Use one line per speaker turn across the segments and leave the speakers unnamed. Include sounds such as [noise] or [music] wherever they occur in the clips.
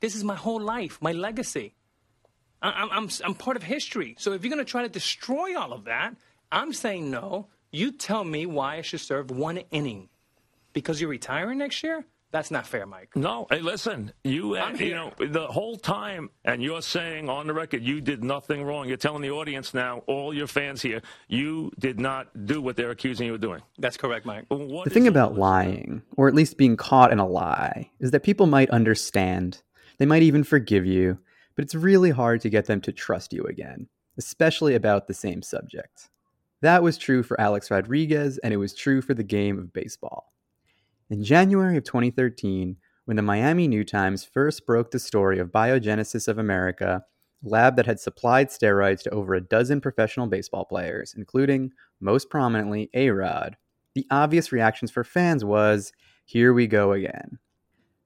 This is my whole life, my legacy. I, I'm, I'm part of history. So if you're going to try to destroy all of that, I'm saying no. You tell me why I should serve one inning. Because you're retiring next year? That's not fair, Mike.
No, hey, listen, you uh, you know the whole time, and you're saying on the record you did nothing wrong. You're telling the audience now, all your fans here, you did not do what they're accusing you of doing.
That's correct, Mike.
What the thing about lying, or at least being caught in a lie, is that people might understand. They might even forgive you, but it's really hard to get them to trust you again, especially about the same subject. That was true for Alex Rodriguez, and it was true for the game of baseball. In January of 2013, when the Miami New Times first broke the story of Biogenesis of America, a lab that had supplied steroids to over a dozen professional baseball players, including, most prominently, A Rod, the obvious reactions for fans was, here we go again.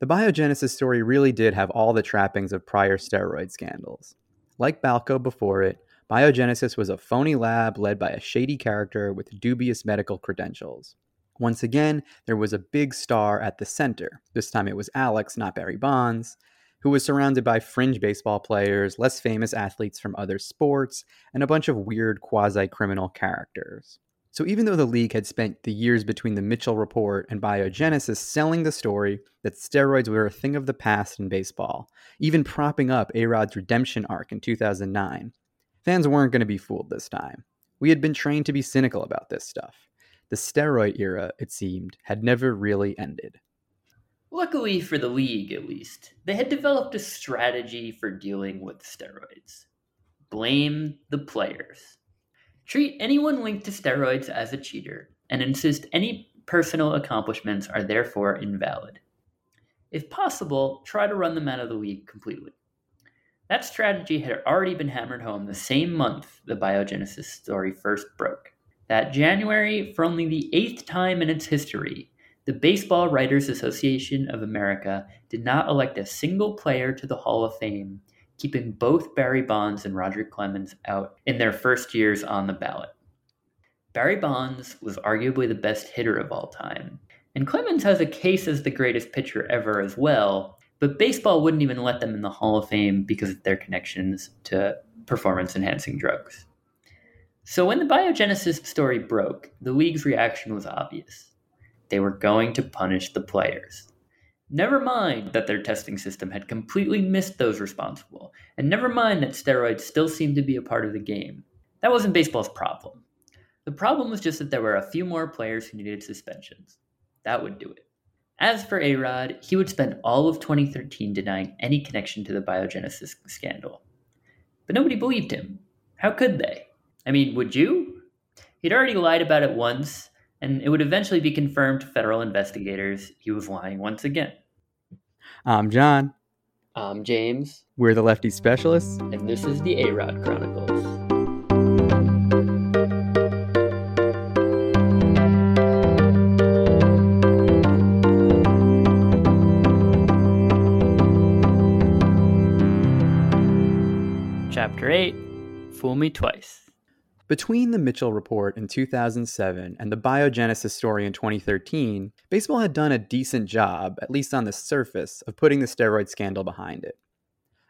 The biogenesis story really did have all the trappings of prior steroid scandals. Like Balco before it, Biogenesis was a phony lab led by a shady character with dubious medical credentials. Once again, there was a big star at the center. This time it was Alex, not Barry Bonds, who was surrounded by fringe baseball players, less famous athletes from other sports, and a bunch of weird quasi criminal characters. So, even though the league had spent the years between the Mitchell Report and Biogenesis selling the story that steroids were a thing of the past in baseball, even propping up A Rod's redemption arc in 2009, fans weren't going to be fooled this time. We had been trained to be cynical about this stuff the steroid era, it seemed, had never really ended.
Luckily for the league, at least, they had developed a strategy for dealing with steroids blame the players. Treat anyone linked to steroids as a cheater, and insist any personal accomplishments are therefore invalid. If possible, try to run them out of the league completely. That strategy had already been hammered home the same month the biogenesis story first broke. That January, for only the eighth time in its history, the Baseball Writers Association of America did not elect a single player to the Hall of Fame, keeping both Barry Bonds and Roger Clemens out in their first years on the ballot. Barry Bonds was arguably the best hitter of all time, and Clemens has a case as the greatest pitcher ever as well, but baseball wouldn't even let them in the Hall of Fame because of their connections to performance enhancing drugs. So when the biogenesis story broke, the league's reaction was obvious. They were going to punish the players. Never mind that their testing system had completely missed those responsible, and never mind that steroids still seemed to be a part of the game. That wasn't baseball's problem. The problem was just that there were a few more players who needed suspensions. That would do it. As for A-Rod, he would spend all of 2013 denying any connection to the biogenesis scandal. But nobody believed him. How could they? I mean, would you? He'd already lied about it once, and it would eventually be confirmed to federal investigators he was lying once again.
I'm John.
I'm James.
We're the Lefty Specialists.
And this is the A Rod Chronicles. Chapter 8 Fool Me Twice.
Between the Mitchell report in 2007 and the biogenesis story in 2013, baseball had done a decent job, at least on the surface, of putting the steroid scandal behind it.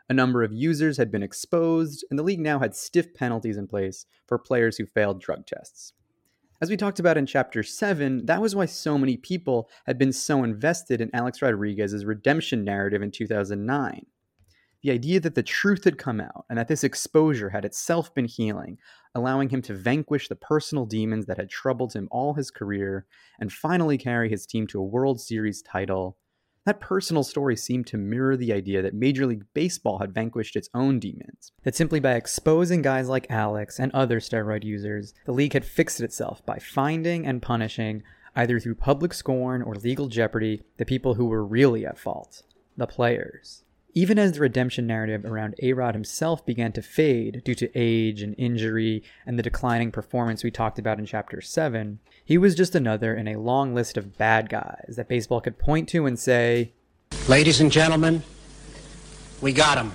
A number of users had been exposed, and the league now had stiff penalties in place for players who failed drug tests. As we talked about in chapter 7, that was why so many people had been so invested in Alex Rodriguez's redemption narrative in 2009. The idea that the truth had come out and that this exposure had itself been healing, allowing him to vanquish the personal demons that had troubled him all his career and finally carry his team to a World Series title. That personal story seemed to mirror the idea that Major League Baseball had vanquished its own demons. That simply by exposing guys like Alex and other steroid users, the league had fixed itself by finding and punishing, either through public scorn or legal jeopardy, the people who were really at fault the players. Even as the redemption narrative around A-Rod himself began to fade due to age and injury and the declining performance we talked about in chapter 7, he was just another in a long list of bad guys that baseball could point to and say,
Ladies and gentlemen, we got him.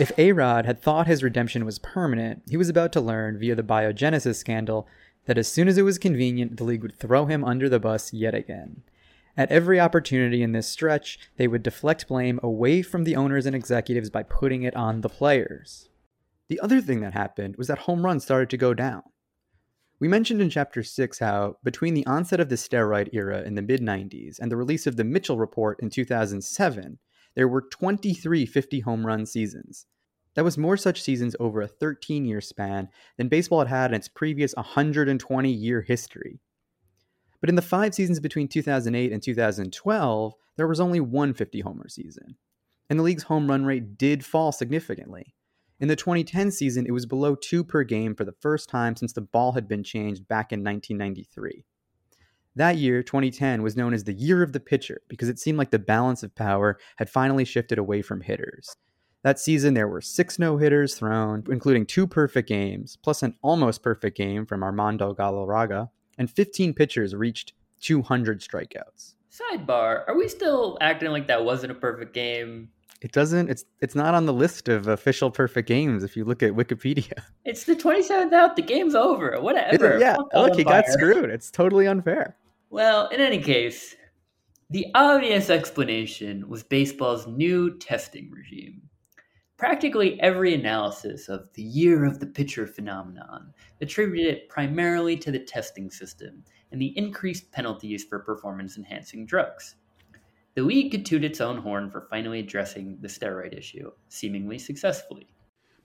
If A-Rod had thought his redemption was permanent, he was about to learn via the biogenesis scandal that as soon as it was convenient, the league would throw him under the bus yet again At every opportunity in this stretch, they would deflect blame away from the owners and executives by putting it on the players. The other thing that happened was that home runs started to go down. We mentioned in Chapter 6 how, between the onset of the steroid era in the mid 90s and the release of the Mitchell Report in 2007, there were 23 50 home run seasons. That was more such seasons over a 13 year span than baseball had had in its previous 120 year history. But in the five seasons between 2008 and 2012, there was only one 50 homer season. And the league's home run rate did fall significantly. In the 2010 season, it was below two per game for the first time since the ball had been changed back in 1993. That year, 2010, was known as the year of the pitcher because it seemed like the balance of power had finally shifted away from hitters. That season, there were six no hitters thrown, including two perfect games, plus an almost perfect game from Armando Galarraga, and 15 pitchers reached 200 strikeouts.
Sidebar: Are we still acting like that wasn't a perfect game?
It doesn't. It's it's not on the list of official perfect games. If you look at Wikipedia, [laughs]
it's the 27th out. The game's over. Whatever.
It, yeah. Look, he got screwed. It's totally unfair.
Well, in any case, the obvious explanation was baseball's new testing regime. Practically every analysis of the year of the pitcher phenomenon attributed it primarily to the testing system and the increased penalties for performance enhancing drugs. The league could toot its own horn for finally addressing the steroid issue, seemingly successfully.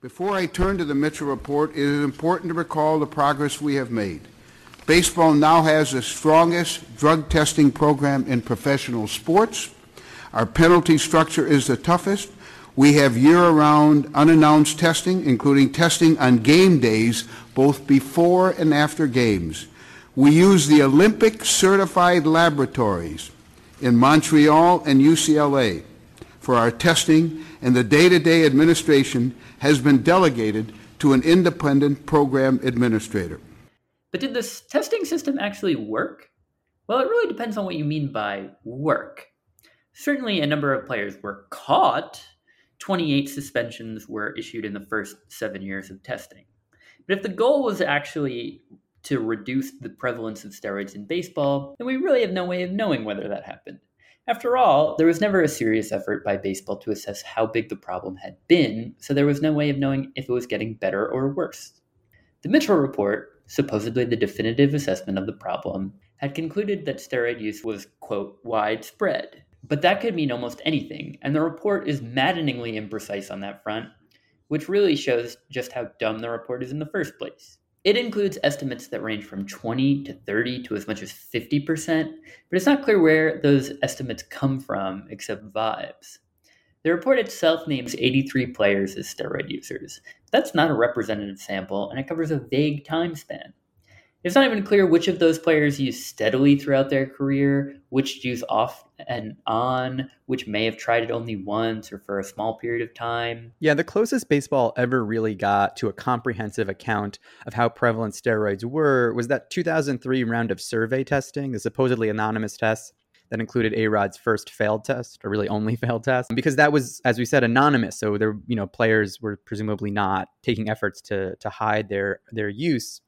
Before I turn to the Mitchell report, it is important to recall the progress we have made. Baseball now has the strongest drug testing program in professional sports. Our penalty structure is the toughest. We have year-round unannounced testing, including testing on game days, both before and after games. We use the Olympic certified laboratories in Montreal and UCLA for our testing, and the day-to-day administration has been delegated to an independent program administrator.
But did this testing system actually work? Well, it really depends on what you mean by work. Certainly, a number of players were caught 28 suspensions were issued in the first seven years of testing. But if the goal was actually to reduce the prevalence of steroids in baseball, then we really have no way of knowing whether that happened. After all, there was never a serious effort by baseball to assess how big the problem had been, so there was no way of knowing if it was getting better or worse. The Mitchell report, supposedly the definitive assessment of the problem, had concluded that steroid use was, quote, widespread, but that could mean almost anything, and the report is maddeningly imprecise on that front, which really shows just how dumb the report is in the first place. It includes estimates that range from 20 to 30 to as much as 50%, but it's not clear where those estimates come from except vibes. The report itself names 83 players as steroid users. That's not a representative sample, and it covers a vague time span. It's not even clear which of those players used steadily throughout their career, which used off and on, which may have tried it only once or for a small period of time.
Yeah, the closest baseball ever really got to a comprehensive account of how prevalent steroids were was that 2003 round of survey testing, the supposedly anonymous test that included A Rod's first failed test, or really only [laughs] failed test, because that was, as we said, anonymous. So there, you know, players were presumably not taking efforts to to hide their their use.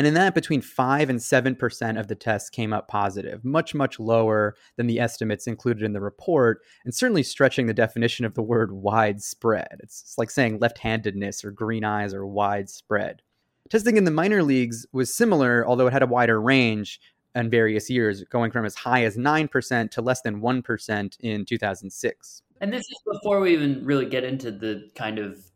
And in that, between 5 and 7% of the tests came up positive, much, much lower than the estimates included in the report, and certainly stretching the definition of the word widespread. It's, it's like saying left handedness or green eyes or widespread. Testing in the minor leagues was similar, although it had a wider range in various years, going from as high as 9% to less than 1% in 2006.
And this is before we even really get into the kind of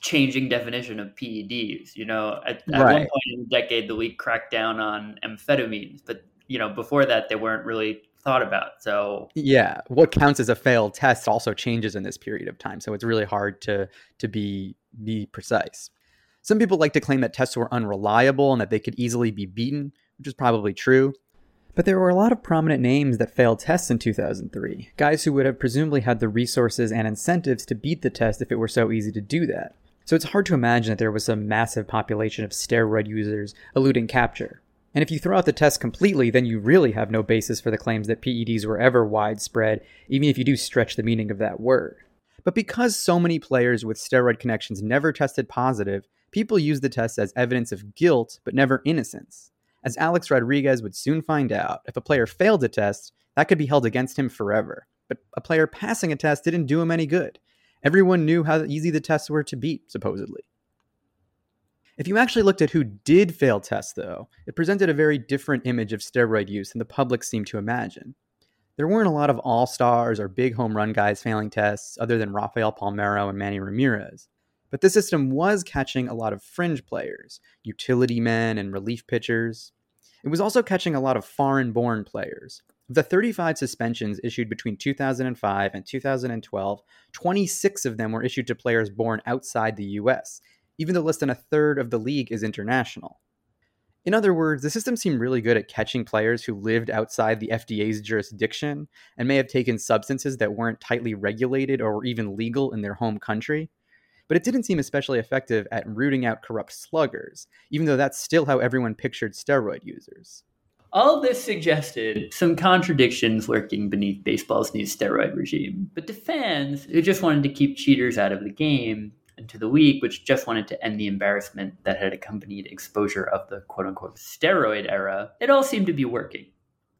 changing definition of PEDs. You know, at, at right. one point in the decade, the league cracked down on amphetamines, but you know, before that, they weren't really thought about. So
yeah, what counts as a failed test also changes in this period of time. So it's really hard to to be be precise. Some people like to claim that tests were unreliable and that they could easily be beaten, which is probably true. But there were a lot of prominent names that failed tests in 2003, guys who would have presumably had the resources and incentives to beat the test if it were so easy to do that. So it's hard to imagine that there was some massive population of steroid users eluding capture. And if you throw out the test completely, then you really have no basis for the claims that PEDs were ever widespread, even if you do stretch the meaning of that word. But because so many players with steroid connections never tested positive, people use the test as evidence of guilt, but never innocence. As Alex Rodriguez would soon find out, if a player failed a test, that could be held against him forever. But a player passing a test didn't do him any good. Everyone knew how easy the tests were to beat, supposedly. If you actually looked at who did fail tests, though, it presented a very different image of steroid use than the public seemed to imagine. There weren't a lot of all stars or big home run guys failing tests, other than Rafael Palmeiro and Manny Ramirez. But the system was catching a lot of fringe players, utility men and relief pitchers. It was also catching a lot of foreign born players. Of the 35 suspensions issued between 2005 and 2012, 26 of them were issued to players born outside the US, even though less than a third of the league is international. In other words, the system seemed really good at catching players who lived outside the FDA's jurisdiction and may have taken substances that weren't tightly regulated or even legal in their home country. But it didn't seem especially effective at rooting out corrupt sluggers, even though that's still how everyone pictured steroid users.
All this suggested some contradictions lurking beneath baseball's new steroid regime. But to fans who just wanted to keep cheaters out of the game, and to the league, which just wanted to end the embarrassment that had accompanied exposure of the quote unquote steroid era, it all seemed to be working.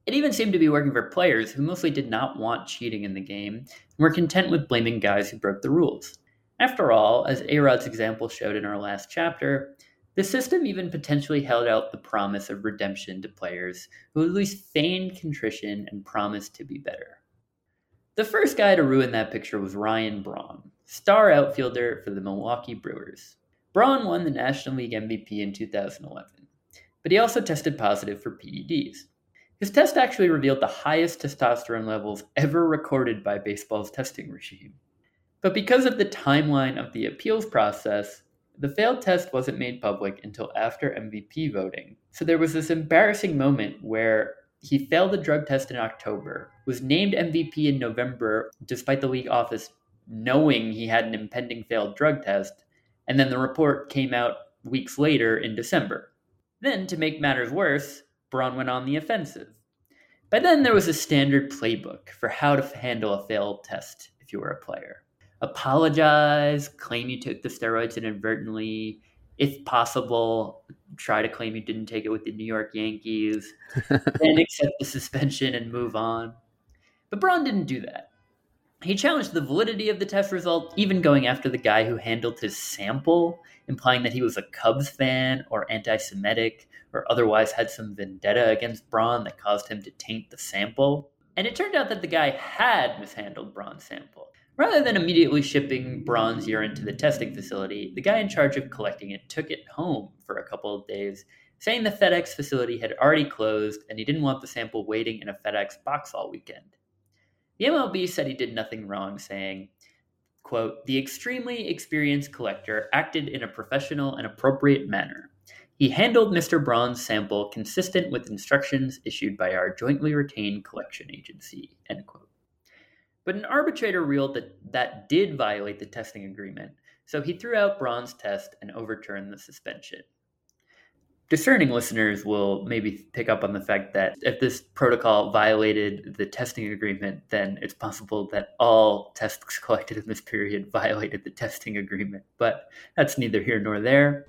It even seemed to be working for players who mostly did not want cheating in the game and were content with blaming guys who broke the rules. After all, as A-Rod's example showed in our last chapter, the system even potentially held out the promise of redemption to players who at least feigned contrition and promised to be better. The first guy to ruin that picture was Ryan Braun, star outfielder for the Milwaukee Brewers. Braun won the National League MVP in 2011, but he also tested positive for PEDs. His test actually revealed the highest testosterone levels ever recorded by baseball's testing regime. But because of the timeline of the appeals process, the failed test wasn't made public until after MVP voting. So there was this embarrassing moment where he failed the drug test in October, was named MVP in November despite the league office knowing he had an impending failed drug test, and then the report came out weeks later in December. Then, to make matters worse, Braun went on the offensive. By then, there was a standard playbook for how to handle a failed test if you were a player apologize, claim you took the steroids inadvertently, if possible, try to claim you didn't take it with the New York Yankees, [laughs] then accept the suspension and move on. But Braun didn't do that. He challenged the validity of the test result, even going after the guy who handled his sample, implying that he was a Cubs fan or anti Semitic or otherwise had some vendetta against Braun that caused him to taint the sample. And it turned out that the guy had mishandled Braun's sample. Rather than immediately shipping Braun's urine to the testing facility, the guy in charge of collecting it took it home for a couple of days, saying the FedEx facility had already closed and he didn't want the sample waiting in a FedEx box all weekend. The MLB said he did nothing wrong, saying, quote, the extremely experienced collector acted in a professional and appropriate manner. He handled Mr. Braun's sample consistent with instructions issued by our jointly retained collection agency, end quote. But an arbitrator ruled that that did violate the testing agreement, so he threw out Braun's test and overturned the suspension. Discerning listeners will maybe pick up on the fact that if this protocol violated the testing agreement, then it's possible that all tests [laughs] collected in this period violated the testing agreement. But that's neither here nor there.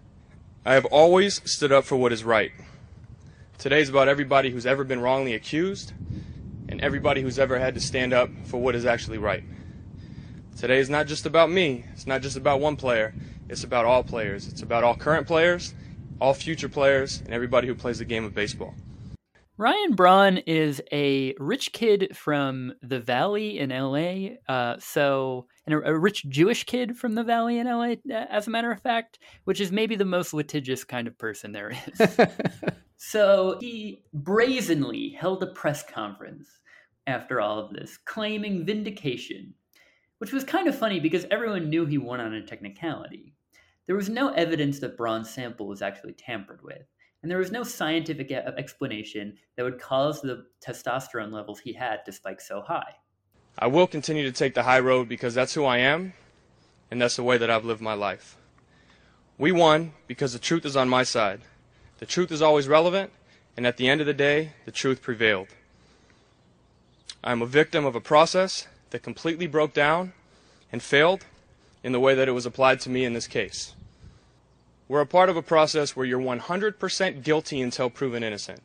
I have always stood up for what is right. Today is about everybody who's ever been wrongly accused and everybody who's ever had to stand up for what is actually right. Today is not just about me, it's not just about one player, it's about all players. It's about all current players, all future players, and everybody who plays the game of baseball.
Ryan Braun is a rich kid from the Valley in LA. Uh, so, and a, a, rich Jewish kid from the Valley in LA, as a matter of fact, which is maybe the most litigious kind of person there is. [laughs] so, he brazenly held a press conference after all of this, claiming vindication, which was kind of funny because everyone knew he won on a technicality. There was no evidence that Braun's sample was actually tampered with, and there was no scientific explanation that would cause the testosterone levels he had to spike so high.
I will continue to take the high road because that's who I am, and that's the way that I've lived my life. We won because the truth is on my side. The truth is always relevant, and at the end of the day, the truth prevailed. I'm a victim of a process that completely broke down and failed in the way that it was applied to me in this case. We're a part of a process where you're 100% guilty until proven innocent.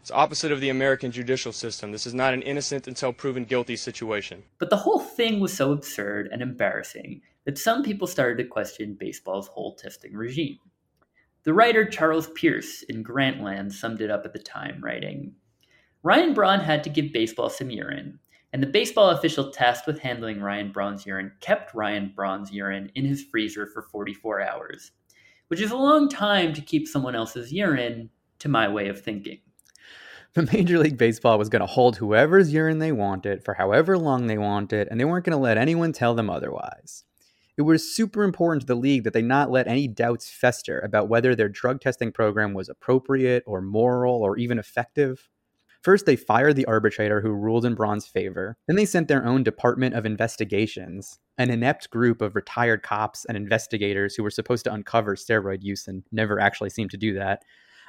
It's opposite of the American judicial system. This is not an innocent until proven guilty situation.
But the whole thing was so absurd and embarrassing that some people started to question baseball's whole testing regime. The writer Charles Pierce in Grantland summed it up at the time, writing Ryan Braun had to give baseball some urine, and the baseball official tasked with handling Ryan Braun's urine kept Ryan Braun's urine in his freezer for 44 hours, which is a long time to keep someone else's urine, to my way of thinking.
The Major League Baseball was going to hold whoever's urine they wanted for however long they wanted, and they weren't going to let anyone tell them otherwise. It was super important to the league that they not let any doubts fester about whether their drug testing program was appropriate or moral or even effective. First, they fired the arbitrator who ruled in Braun's favor. Then they sent their own Department of Investigations, an inept group of retired cops and investigators who were supposed to uncover steroid use and never actually seemed to do that,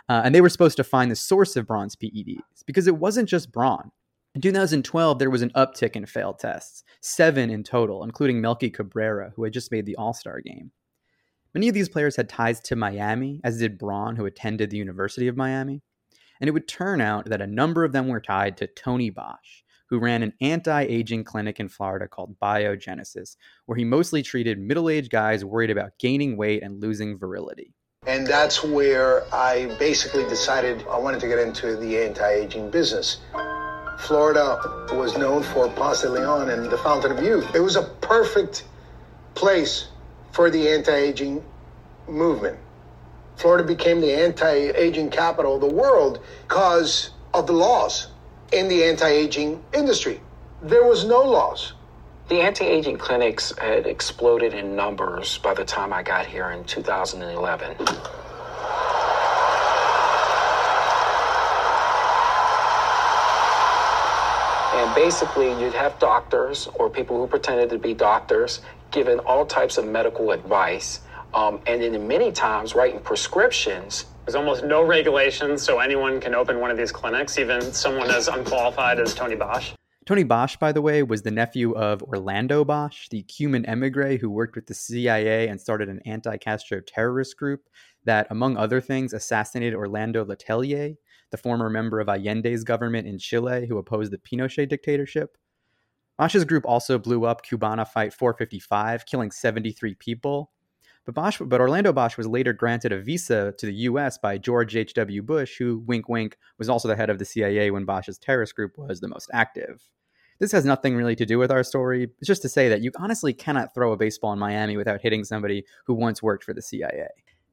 uh, and they were supposed to find the source of Braun's PEDs because it wasn't just Braun. In 2012, there was an uptick in failed tests, seven in total, including Melky Cabrera, who had just made the All Star game. Many of these players had ties to Miami, as did Braun, who attended the University of Miami. And it would turn out that a number of them were tied to Tony Bosch, who ran an anti aging clinic in Florida called Biogenesis, where he mostly treated middle aged guys worried about gaining weight and losing virility.
And that's where I basically decided I wanted to get into the anti-aging business. Florida was known for Ponce de Leon and the Fountain of Youth. It was a perfect place for the anti-aging movement. Florida became the anti-aging capital of the world because of the laws in the anti-aging industry. There was no laws.
The anti aging clinics had exploded in numbers by the time I got here in 2011. And basically, you'd have doctors or people who pretended to be doctors giving all types of medical advice. Um, and then many times writing prescriptions.
There's almost no regulations, so anyone can open one of these clinics, even someone as unqualified as Tony Bosch.
Tony Bosch, by the way, was the nephew of Orlando Bosch, the Cuban emigre who worked with the CIA and started an anti Castro terrorist group that, among other things, assassinated Orlando Letelier, the former member of Allende's government in Chile who opposed the Pinochet dictatorship. Bosch's group also blew up Cubana Flight 455, killing 73 people. But, Bosch, but Orlando Bosch was later granted a visa to the U.S. by George H.W. Bush, who, wink wink, was also the head of the CIA when Bosch's terrorist group was the most active. This has nothing really to do with our story. It's just to say that you honestly cannot throw a baseball in Miami without hitting somebody who once worked for the CIA.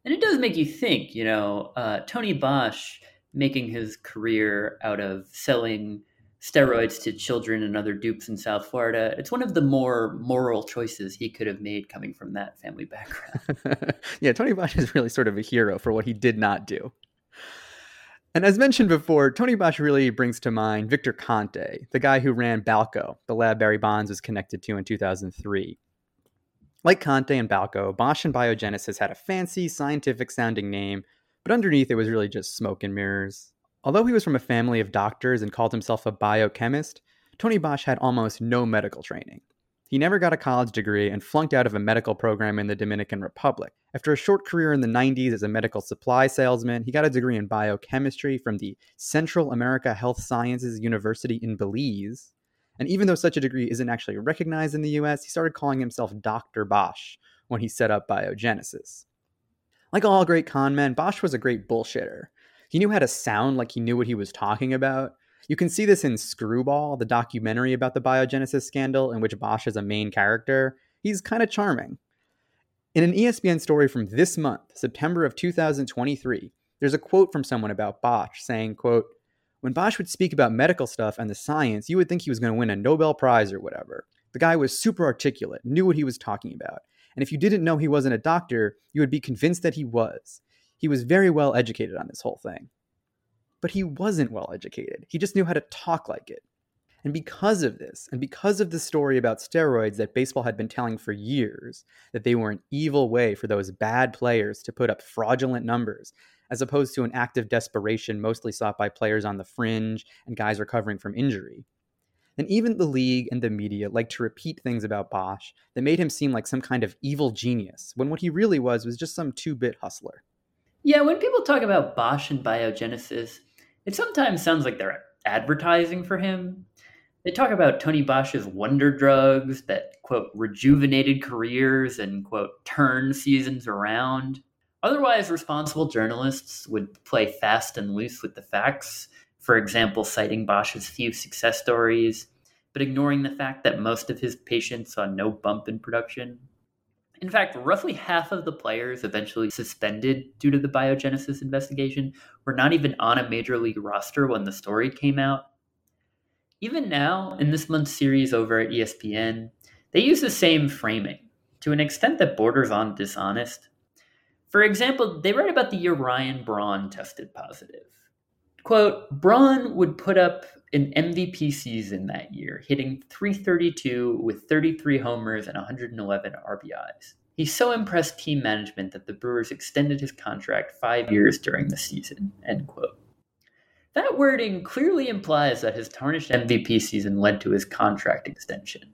And it does make you think, you know, uh, Tony Bosch making his career out of selling steroids to children and other dupes in South Florida. It's one of the more moral choices he could have made coming from that family background. [laughs]
yeah, Tony Bosch is really sort of a hero for what he did not do. And as mentioned before, Tony Bosch really brings to mind Victor Conte, the guy who ran Balco, the lab Barry Bonds was connected to in 2003. Like Conte and Balco, Bosch and Biogenesis had a fancy, scientific sounding name, but underneath it was really just smoke and mirrors. Although he was from a family of doctors and called himself a biochemist, Tony Bosch had almost no medical training. He never got a college degree and flunked out of a medical program in the Dominican Republic. After a short career in the 90s as a medical supply salesman, he got a degree in biochemistry from the Central America Health Sciences University in Belize. And even though such a degree isn't actually recognized in the US, he started calling himself Dr. Bosch when he set up Biogenesis. Like all great con men, Bosch was a great bullshitter. He knew how to sound like he knew what he was talking about, you can see this in Screwball, the documentary about the biogenesis scandal, in which Bosch is a main character. He's kind of charming. In an ESPN story from this month, September of 2023, there's a quote from someone about Bosch saying, quote, when Bosch would speak about medical stuff and the science, you would think he was going to win a Nobel Prize or whatever. The guy was super articulate, knew what he was talking about. And if you didn't know he wasn't a doctor, you would be convinced that he was. He was very well educated on this whole thing but he wasn't well educated. He just knew how to talk like it. And because of this, and because of the story about steroids that baseball had been telling for years, that they were an evil way for those bad players to put up fraudulent numbers, as opposed to an act of desperation mostly sought by players on the fringe and guys recovering from injury, And even the league and the media like to repeat things about Bosch that made him seem like some kind of evil genius, when what he really was was just some two bit hustler.
Yeah, when people talk about Bosch and biogenesis, it sometimes sounds like they're advertising for him. They talk about Tony Bosch's wonder drugs that, quote, rejuvenated careers and, quote, turned seasons around. Otherwise, responsible journalists would play fast and loose with the facts, for example, citing Bosch's few success stories, but ignoring the fact that most of his patients saw no bump in production. In fact, roughly half of the players eventually suspended due to the biogenesis investigation were not even on a major league roster when the story came out. Even now, in this month's series over at ESPN, they use the same framing, to an extent that borders on dishonest. For example, they write about the year Ryan Braun tested positive. Quote, Braun would put up an MVP season that year, hitting 332 with 33 homers and 111 RBIs. He so impressed team management that the Brewers extended his contract five years during the season. End quote. That wording clearly implies that his tarnished MVP season led to his contract extension.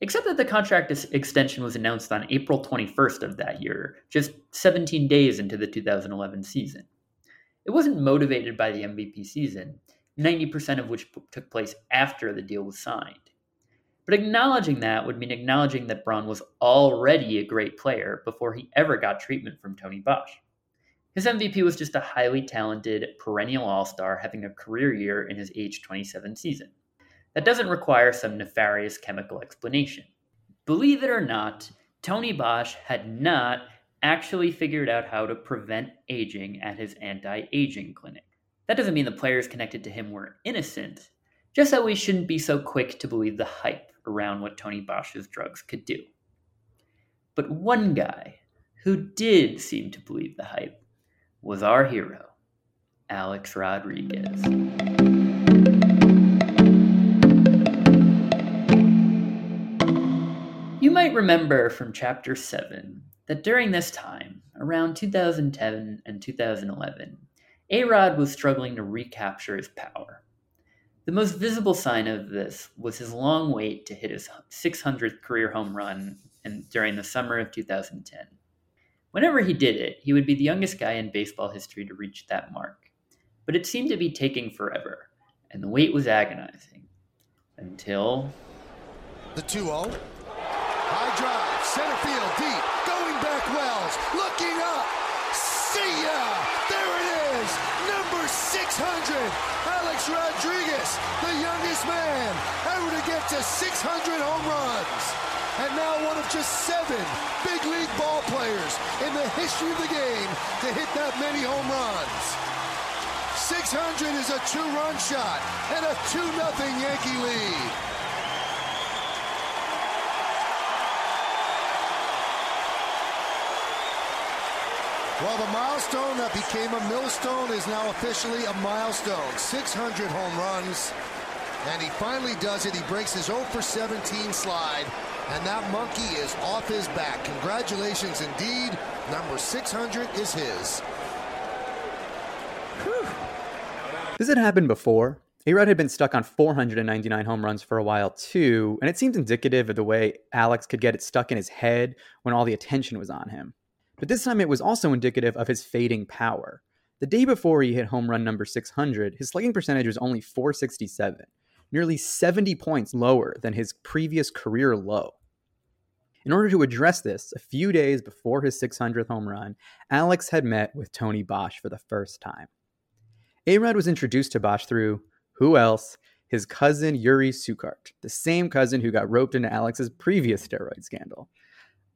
Except that the contract extension was announced on April 21st of that year, just 17 days into the 2011 season. It wasn't motivated by the MVP season, 90% of which took place after the deal was signed. But acknowledging that would mean acknowledging that Braun was already a great player before he ever got treatment from Tony Bosch. His MVP was just a highly talented, perennial all star having a career year in his age 27 season. That doesn't require some nefarious chemical explanation. Believe it or not, Tony Bosch had not actually figured out how to prevent aging at his anti aging clinic. That doesn't mean the players connected to him were innocent, just that we shouldn't be so quick to believe the hype around what Tony Bosch's drugs could do. But one guy who did seem to believe the hype was our hero, Alex Rodriguez. You might remember from Chapter 7 that during this time, around 2010 and 2011, A Rod was struggling to recapture his power. The most visible sign of this was his long wait to hit his 600th career home run in, during the summer of 2010. Whenever he did it, he would be the youngest guy in baseball history to reach that mark. But it seemed to be taking forever, and the wait was agonizing. Until.
The 2 0. High drive, center field, deep, going back Wells, looking up. See ya! There it is! Number 600, Alex Rodriguez, the youngest man ever to get to 600 home runs. And now one of just seven big league ball players in the history of the game to hit that many home runs. 600 is a two-run shot and a 2-0 Yankee lead. Well, the milestone that became a millstone is now officially a milestone. 600 home runs. And he finally does it. He breaks his 0 for 17 slide. And that monkey is off his back. Congratulations indeed. Number 600 is his.
Whew. This had happened before. A-Rod had been stuck on 499 home runs for a while too, and it seems indicative of the way Alex could get it stuck in his head when all the attention was on him. But this time it was also indicative of his fading power. The day before he hit home run number 600, his slugging percentage was only 467, nearly 70 points lower than his previous career low. In order to address this, a few days before his 600th home run, Alex had met with Tony Bosch for the first time. A-Rod was introduced to Bosch through, who else? His cousin Yuri Sucart, the same cousin who got roped into Alex's previous steroid scandal.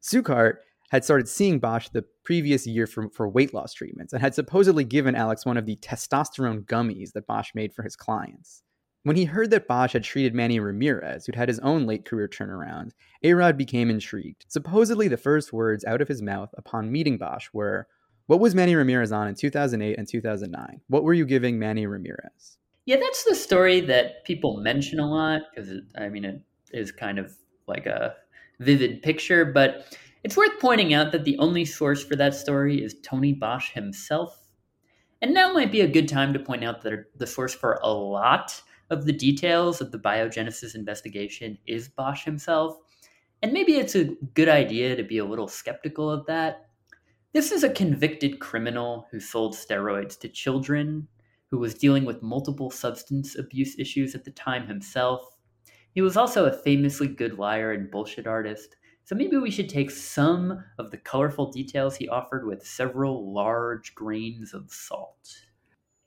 Sucart had started seeing Bosch the previous year for, for weight loss treatments and had supposedly given Alex one of the testosterone gummies that Bosch made for his clients. When he heard that Bosch had treated Manny Ramirez, who'd had his own late career turnaround, A-Rod became intrigued. Supposedly, the first words out of his mouth upon meeting Bosch were, What was Manny Ramirez on in 2008 and 2009? What were you giving Manny Ramirez?
Yeah, that's the story that people mention a lot because, I mean, it is kind of like a vivid picture, but it's worth pointing out that the only source for that story is Tony Bosch himself. And now might be a good time to point out that the source for a lot of the details of the biogenesis investigation is Bosch himself, and maybe it's a good idea to be a little skeptical of that. This is a convicted criminal who sold steroids to children, who was dealing with multiple substance abuse issues at the time himself. He was also a famously good liar and bullshit artist, so maybe we should take some of the colorful details he offered with several large grains of salt.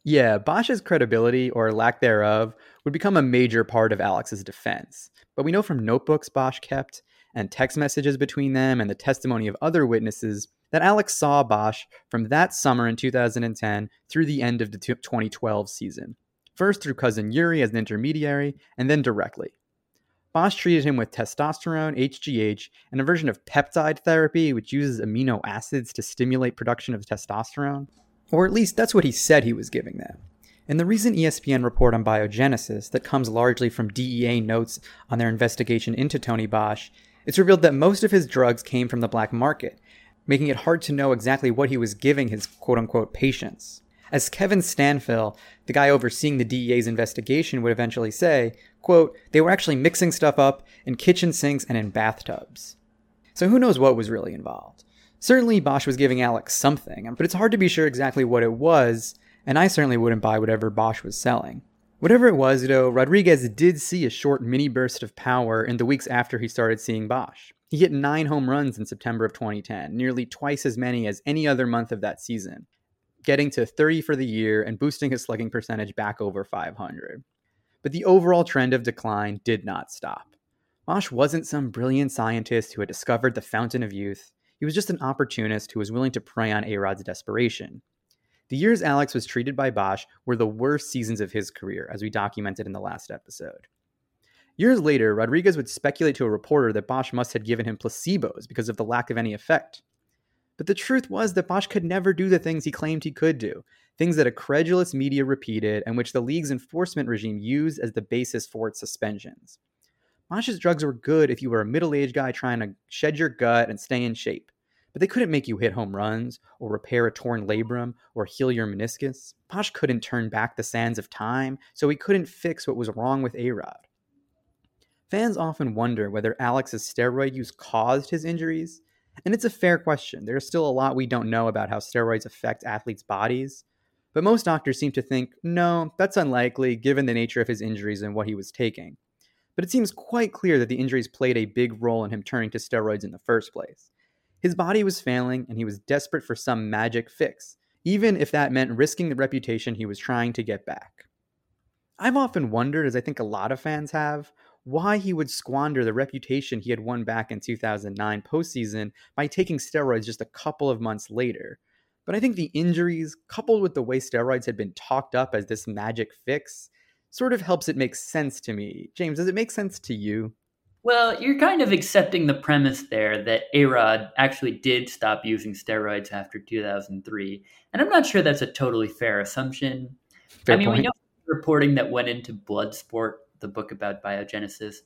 Yeah, Bosch's credibility, or lack thereof, would become a major part of Alex's defense. But we know from notebooks Bosch kept, and text messages between them, and the testimony of other witnesses, that Alex saw Bosch from that summer in 2010 through the end of the 2012 season. First through cousin Yuri as an intermediary, and then directly. Bosch treated him with testosterone, HGH, and a version of peptide therapy, which uses amino acids to stimulate production of testosterone. Or at least that's what he said he was giving them. In the recent ESPN report on biogenesis that comes largely from DEA notes on their investigation into Tony Bosch, it's revealed that most of his drugs came from the black market, making it hard to know exactly what he was giving his quote unquote patients. As Kevin Stanfill, the guy overseeing the DEA's investigation, would eventually say, quote, they were actually mixing stuff up in kitchen sinks and in bathtubs. So who knows what was really involved? Certainly, Bosch was giving Alex something, but it's hard to be sure exactly what it was, and I certainly wouldn't buy whatever Bosch was selling. Whatever it was, though, Rodriguez did see a short mini burst of power in the weeks after he started seeing Bosch. He hit nine home runs in September of 2010, nearly twice as many as any other month of that season getting to 30 for the year and boosting his slugging percentage back over 500. But the overall trend of decline did not stop. Bosch wasn't some brilliant scientist who had discovered the fountain of youth. He was just an opportunist who was willing to prey on A-Rod's desperation. The years Alex was treated by Bosch were the worst seasons of his career, as we documented in the last episode. Years later, Rodriguez would speculate to a reporter that Bosch must have given him placebos because of the lack of any effect. But the truth was that Bosch could never do the things he claimed he could do, things that a credulous media repeated and which the league's enforcement regime used as the basis for its suspensions. Bosch's drugs were good if you were a middle aged guy trying to shed your gut and stay in shape, but they couldn't make you hit home runs, or repair a torn labrum, or heal your meniscus. Bosch couldn't turn back the sands of time, so he couldn't fix what was wrong with A Rod. Fans often wonder whether Alex's steroid use caused his injuries, and it's a fair question. There's still a lot we don't know about how steroids affect athletes' bodies. But most doctors seem to think, no, that's unlikely given the nature of his injuries and what he was taking. But it seems quite clear that the injuries played a big role in him turning to steroids in the first place. His body was failing, and he was desperate for some magic fix, even if that meant risking the reputation he was trying to get back. I've often wondered, as I think a lot of fans have, why he would squander the reputation he had won back in 2009 postseason by taking steroids just a couple of months later. But I think the injuries, coupled with the way steroids had been talked up as this magic fix, sort of helps it make sense to me. James, does it make sense to you?
Well, you're kind of accepting the premise there that A-Rod actually did stop using steroids after 2003. And I'm not sure that's a totally fair assumption. Fair I mean, point. we know reporting that went into Bloodsport the book about biogenesis,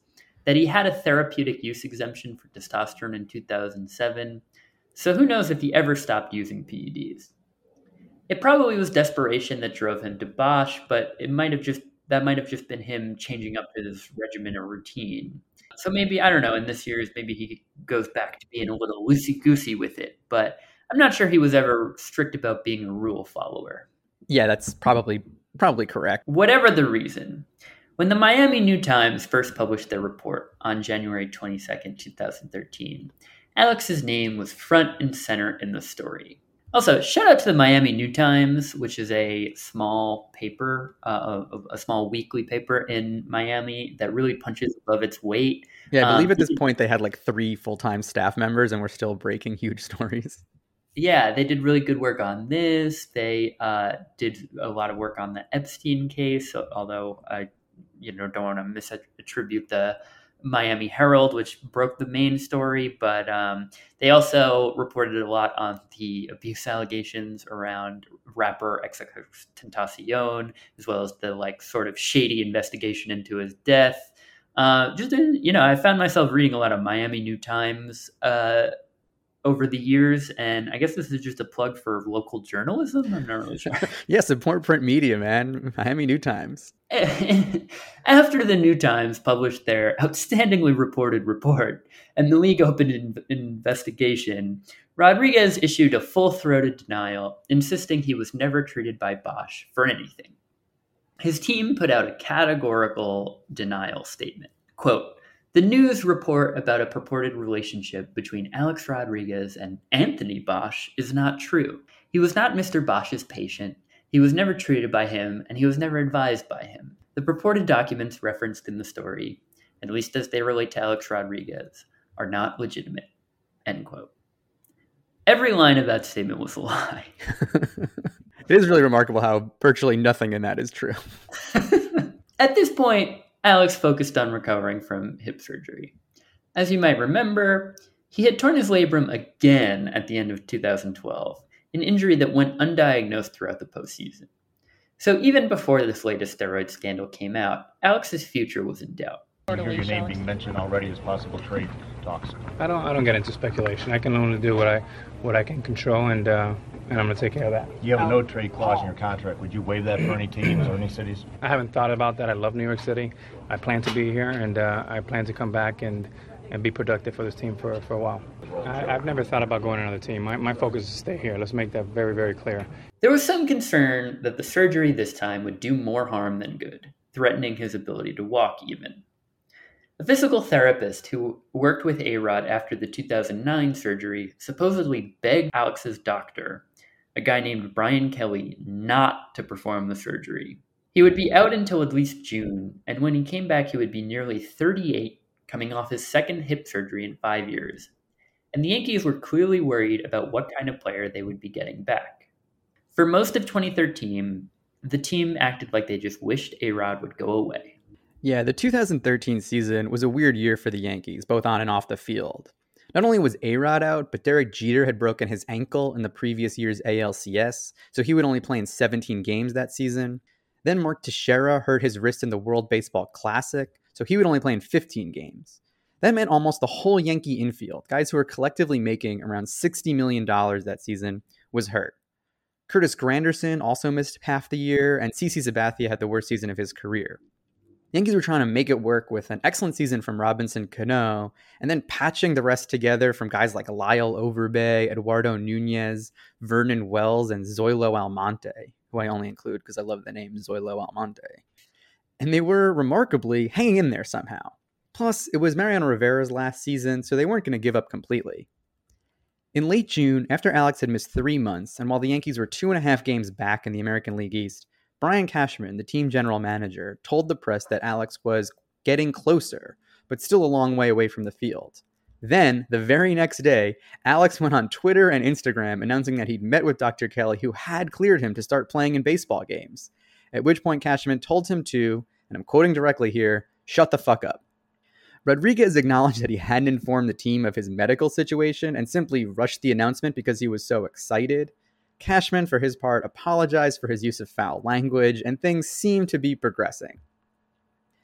that he had a therapeutic use exemption for testosterone in 2007. So who knows if he ever stopped using PEDs? It probably was desperation that drove him to Bosch, but it might have just that might have just been him changing up his regimen or routine. So maybe I don't know. In this year's, maybe he goes back to being a little loosey goosey with it. But I'm not sure he was ever strict about being a rule follower.
Yeah, that's probably probably correct.
Whatever the reason, when the Miami New Times first published their report on January 22, 2013, Alex's name was front and center in the story. Also, shout out to the Miami New Times, which is a small paper, uh, a, a, small weekly paper in Miami that really punches above its weight.
Yeah, I believe um, at this point they had like three full time staff members and were still breaking huge [laughs] stories.
Yeah, they did really good work on this. They uh, did a lot of work on the Epstein case, although I you know don't want to misattribute the Miami Herald, which broke the main story, but um, they also reported a lot on the abuse allegations around rapper XXXTentacion, as well as the like sort of shady investigation into his death. Uh, just you know, I found myself reading a lot of Miami New Times uh, over the years, and I guess this is just a plug for local journalism. I'm not really sure. [laughs]
yeah, support print media, man. Miami New Times. [laughs]
After the New Times published their outstandingly reported report and the league opened an investigation, Rodriguez issued a full throated denial, insisting he was never treated by Bosch for anything. His team put out a categorical denial statement. Quote, the news report about a purported relationship between Alex Rodriguez and Anthony Bosch is not true. He was not Mr. Bosch's patient, he was never treated by him, and he was never advised by him. The purported documents referenced in the story, at least as they relate to Alex Rodriguez, are not legitimate. End quote. Every line of that statement was a lie. [laughs]
it is really remarkable how virtually nothing in that is true. [laughs]
At this point, Alex focused on recovering from hip surgery. As you might remember, he had torn his labrum again at the end of 2012, an injury that went undiagnosed throughout the postseason. So even before this latest steroid scandal came out, Alex's future was in doubt.
I hear your name being mentioned already as possible trade talks.
I don't. I don't get into speculation. I can only do what I, what I can control, and uh, and I'm going to take care of that.
You have a no trade clause in your contract. Would you waive that for any teams or any cities?
I haven't thought about that. I love New York City. I plan to be here, and uh, I plan to come back and, and be productive for this team for, for a while. I, have never thought about going to another team. My, my focus is to stay here. Let's make that very, very clear.
There was some concern that the surgery this time would do more harm than good, threatening his ability to walk even. A physical therapist who worked with A Rod after the 2009 surgery supposedly begged Alex's doctor, a guy named Bryan Kelly, not to perform the surgery. He would be out until at least June, and when he came back, he would be nearly 38, coming off his second hip surgery in five years. And the Yankees were clearly worried about what kind of player they would be getting back. For most of 2013, the team acted like they just wished A Rod would go away.
Yeah, the 2013 season was a weird year for the Yankees, both on and off the field. Not only was A-Rod out, but Derek Jeter had broken his ankle in the previous year's ALCS, so he would only play in 17 games that season. Then Mark Teixeira hurt his wrist in the World Baseball Classic, so he would only play in 15 games. That meant almost the whole Yankee infield, guys who were collectively making around $60 million that season, was hurt. Curtis Granderson also missed half the year, and CC Sabathia had the worst season of his career. Yankees were trying to make it work with an excellent season from Robinson Cano, and then patching the rest together from guys like Lyle Overbay, Eduardo Nunez, Vernon Wells, and Zoilo Almonte, who I only include because I love the name Zoilo Almonte. And they were remarkably hanging in there somehow. Plus, it was Mariano Rivera's last season, so they weren't going to give up completely. In late June, after Alex had missed three months, and while the Yankees were two and a half games back in the American League East, Brian Cashman, the team general manager, told the press that Alex was getting closer, but still a long way away from the field. Then, the very next day, Alex went on Twitter and Instagram announcing that he'd met with Dr. Kelly, who had cleared him to start playing in baseball games. At which point, Cashman told him to, and I'm quoting directly here, shut the fuck up. Rodriguez acknowledged that he hadn't informed the team of his medical situation and simply rushed the announcement because he was so excited. Cashman, for his part, apologized for his use of foul language, and things seemed to be progressing.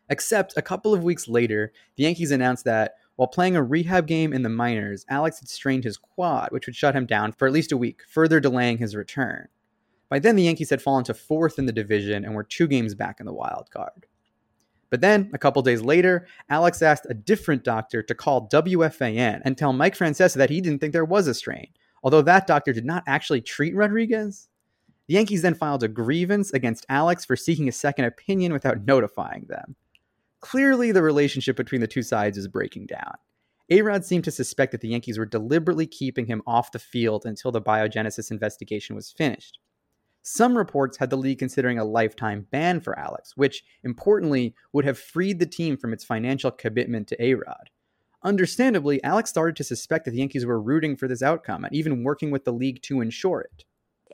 Except a couple of weeks later, the Yankees announced that while playing a rehab game in the minors, Alex had strained his quad, which would shut him down for at least a week, further delaying his return. By then, the Yankees had fallen to fourth in the division and were two games back in the wild card. But then, a couple days later, Alex asked a different doctor to call WFAN and tell Mike Francesa that he didn't think there was a strain, although that doctor did not actually treat Rodriguez. The Yankees then filed a grievance against Alex for seeking a second opinion without notifying them. Clearly, the relationship between the two sides is breaking down. A-Rod seemed to suspect that the Yankees were deliberately keeping him off the field until the biogenesis investigation was finished. Some reports had the league considering a lifetime ban for Alex, which, importantly, would have freed the team from its financial commitment to A-Rod. Understandably, Alex started to suspect that the Yankees were rooting for this outcome and even working with the league to ensure it.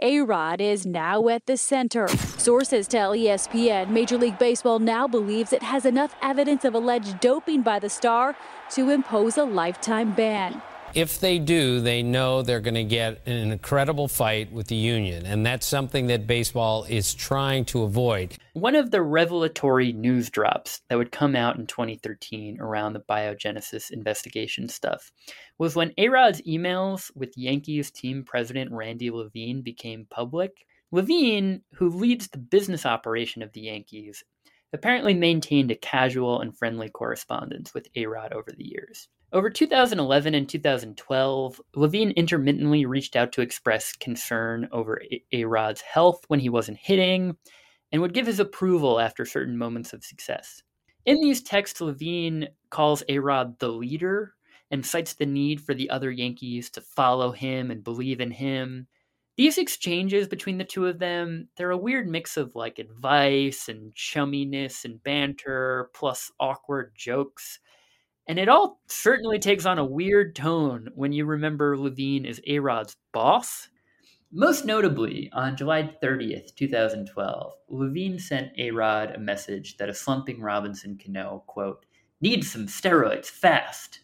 A Rod is now at the center. Sources tell ESPN Major League Baseball now believes it has enough evidence of alleged doping by the star to impose a lifetime ban.
If they do, they know they're going to get an incredible fight with the union. And that's something that baseball is trying to avoid.
One of the revelatory news drops that would come out in 2013 around the biogenesis investigation stuff was when A Rod's emails with Yankees team president Randy Levine became public. Levine, who leads the business operation of the Yankees, apparently maintained a casual and friendly correspondence with A Rod over the years. Over 2011 and 2012, Levine intermittently reached out to express concern over A Rod's health when he wasn't hitting, and would give his approval after certain moments of success. In these texts, Levine calls A Rod the leader and cites the need for the other Yankees to follow him and believe in him. These exchanges between the two of them, they're a weird mix of like advice and chumminess and banter, plus awkward jokes and it all certainly takes on a weird tone when you remember Levine is A Rod's boss. Most notably, on July 30th, 2012, Levine sent A Rod a message that a slumping Robinson Cano, quote, needs some steroids fast.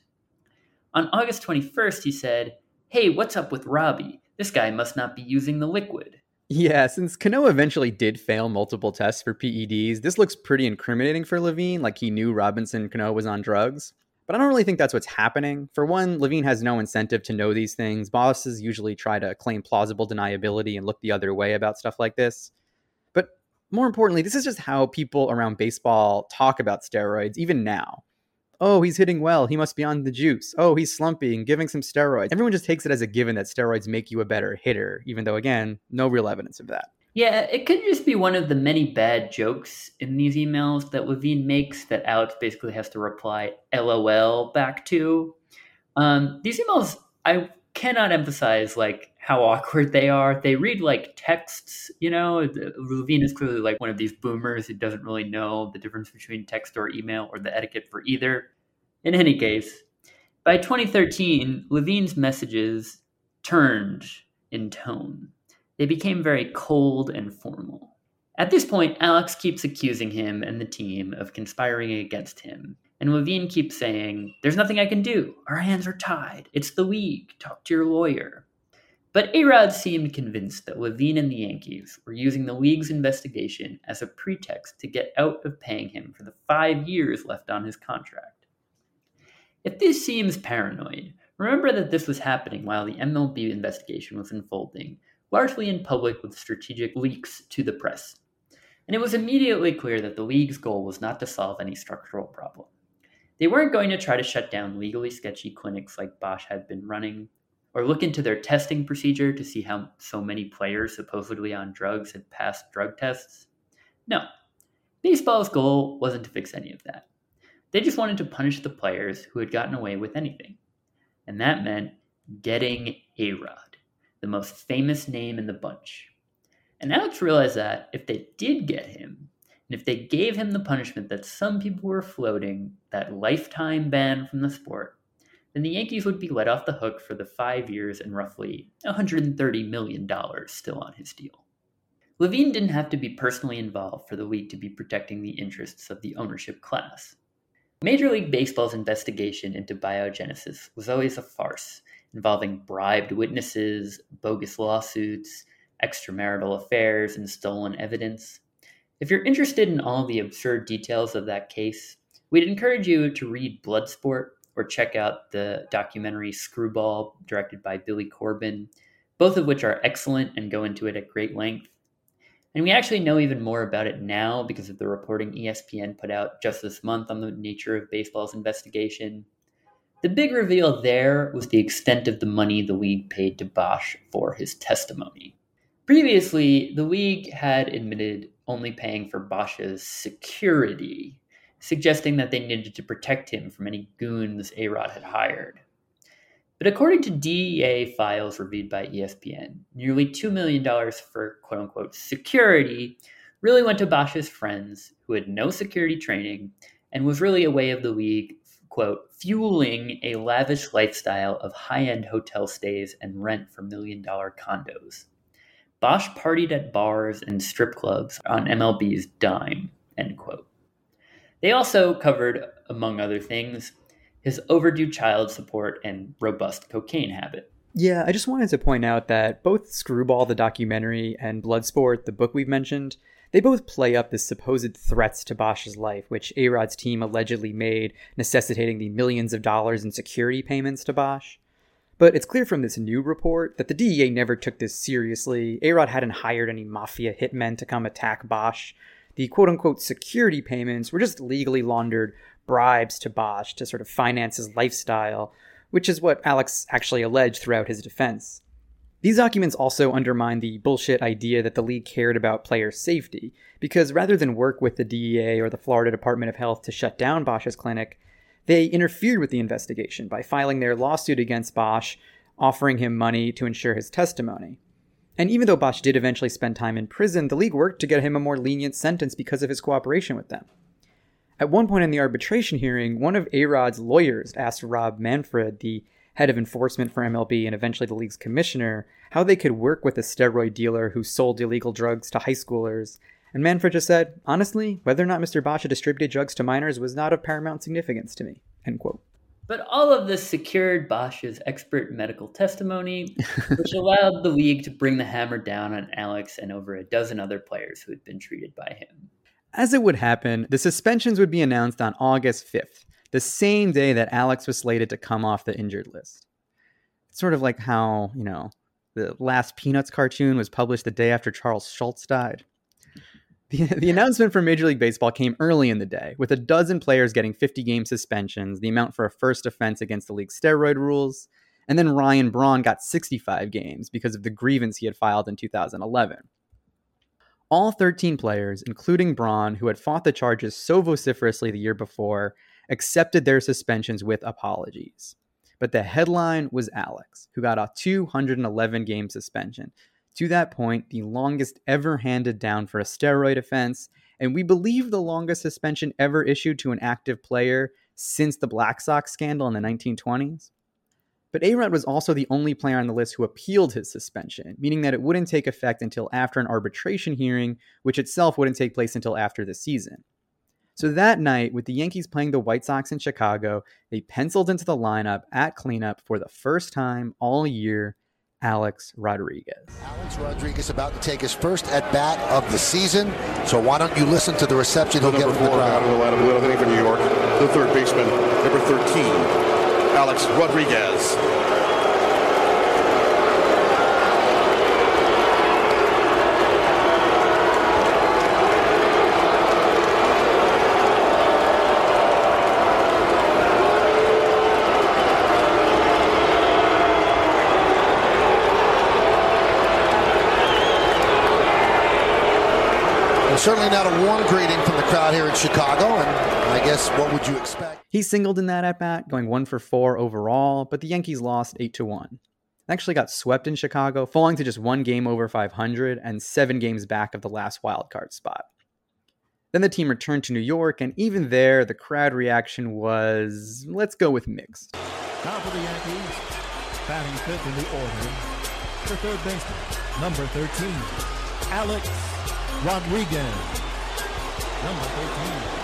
On August 21st, he said, Hey, what's up with Robbie? This guy must not be using the liquid.
Yeah, since Cano eventually did fail multiple tests for PEDs, this looks pretty incriminating for Levine, like he knew Robinson Cano was on drugs. But I don't really think that's what's happening. For one, Levine has no incentive to know these things. Bosses usually try to claim plausible deniability and look the other way about stuff like this. But more importantly, this is just how people around baseball talk about steroids, even now. Oh, he's hitting well. He must be on the juice. Oh, he's slumping, giving some steroids. Everyone just takes it as a given that steroids make you a better hitter, even though, again, no real evidence of that.
Yeah, it could just be one of the many bad jokes in these emails that Levine makes that Alex basically has to reply LOL back to. Um, these emails, I cannot emphasize like how awkward they are. They read like texts, you know. Levine is clearly like one of these boomers who doesn't really know the difference between text or email or the etiquette for either. In any case, by 2013, Levine's messages turned in tone. They became very cold and formal. At this point, Alex keeps accusing him and the team of conspiring against him. And Levine keeps saying, There's nothing I can do. Our hands are tied. It's the league. Talk to your lawyer. But Arod seemed convinced that Levine and the Yankees were using the league's investigation as a pretext to get out of paying him for the five years left on his contract. If this seems paranoid, remember that this was happening while the MLB investigation was unfolding, largely in public with strategic leaks to the press. And it was immediately clear that the league's goal was not to solve any structural problem. They weren't going to try to shut down legally sketchy clinics like Bosch had been running, or look into their testing procedure to see how so many players supposedly on drugs had passed drug tests. No, baseball's goal wasn't to fix any of that. They just wanted to punish the players who had gotten away with anything. And that meant getting A Rod the most famous name in the bunch. And Alex realized that if they did get him, and if they gave him the punishment that some people were floating, that lifetime ban from the sport, then the Yankees would be let off the hook for the five years and roughly $130 million still on his deal. Levine didn't have to be personally involved for the league to be protecting the interests of the ownership class. Major League Baseball's investigation into biogenesis was always a farce, involving bribed witnesses, bogus lawsuits, extramarital affairs, and stolen evidence. If you're interested in all the absurd details of that case, we'd encourage you to read Bloodsport or check out the documentary Screwball, directed by Billy Corben, both of which are excellent and go into it at great length. And we actually know even more about it now because of the reporting ESPN put out just this month on the nature of baseball's investigation. The big reveal there was the extent of the money the league paid to Bosch for his testimony. Previously, the league had admitted only paying for Bosch's security, suggesting that they needed to protect him from any goons A-Rod had hired. But according to DEA files reviewed by ESPN, nearly $2 million for quote unquote security really went to Bosch's friends who had no security training and was really a way of the league quote, fueling a lavish lifestyle of high end hotel stays and rent for million dollar condos. Bosch partied at bars and strip clubs on MLB's dime, end quote. They also covered, among other things, his overdue child support, and robust cocaine habit.
Yeah, I just wanted to point out that both Screwball, the documentary, and Bloodsport, the book we've mentioned, they both play up the supposed threats to Bosch's life, which A-Rod's team allegedly made, necessitating the millions of dollars in security payments to Bosch. But it's clear from this new report that the DEA never took this seriously. A-Rod hadn't hired any mafia hitmen to come attack Bosch. The quote-unquote security payments were just legally laundered bribes to Bosch to sort of finance his lifestyle, which is what Alex actually alleged throughout his defense. These documents also undermine the bullshit idea that the league cared about player safety, because rather than work with the DEA or the Florida Department of Health to shut down Bosch's clinic, they interfered with the investigation by filing their lawsuit against Bosch, offering him money to ensure his testimony. And even though Bosch did eventually spend time in prison, the league worked to get him a more lenient sentence because of his cooperation with them. At one point in the arbitration hearing, one of A-Rod's lawyers asked Rob Manfred, the head of enforcement for MLB and eventually the league's commissioner, how they could work with a steroid dealer who sold illegal drugs to high schoolers. And Manfred just said, honestly, whether or not Mr. Bosch distributed drugs to minors was not of paramount significance to me. End quote.
But all of this secured Bosch's expert medical testimony, [laughs] which allowed the league to bring the hammer down on Alex and over a dozen other players who had been treated by him.
As it would happen, the suspensions would be announced on August 5th, the same day that Alex was slated to come off the injured list. It's sort of like how, you know, the last Peanuts cartoon was published the day after Charles Schulz died. The, the announcement for Major League Baseball came early in the day, with a dozen players getting 50 game suspensions, the amount for a first offense against the league's steroid rules, and then Ryan Braun got 65 games because of the grievance he had filed in 2011. All 13 players, including Braun, who had fought the charges so vociferously the year before, accepted their suspensions with apologies. But the headline was Alex, who got a 211 game suspension. To that point, the longest ever handed down for a steroid offense, and we believe the longest suspension ever issued to an active player since the Black Sox scandal in the 1920s. But A-Rod was also the only player on the list who appealed his suspension, meaning that it wouldn't take effect until after an arbitration hearing, which itself wouldn't take place until after the season. So that night, with the Yankees playing the White Sox in Chicago, they penciled into the lineup at cleanup for the first time all year Alex Rodriguez.
Alex Rodriguez about to take his first at bat of the season. So why don't you listen to the reception he'll get from the crowd?
Out of the lineup, for New York, the third baseman, number 13, Alex Rodriguez.
Certainly not a warm greeting from the crowd here in Chicago, and I guess what would you expect?
He singled in that at bat, going one for four overall, but the Yankees lost eight to one. Actually got swept in Chicago, falling to just one game over 500 and seven games back of the last wildcard spot. Then the team returned to New York, and even there, the crowd reaction was, let's go with mixed.
Now for the Yankees, batting fifth in the order, for third baseman, number 13, Alex Rodriguez. Number 13.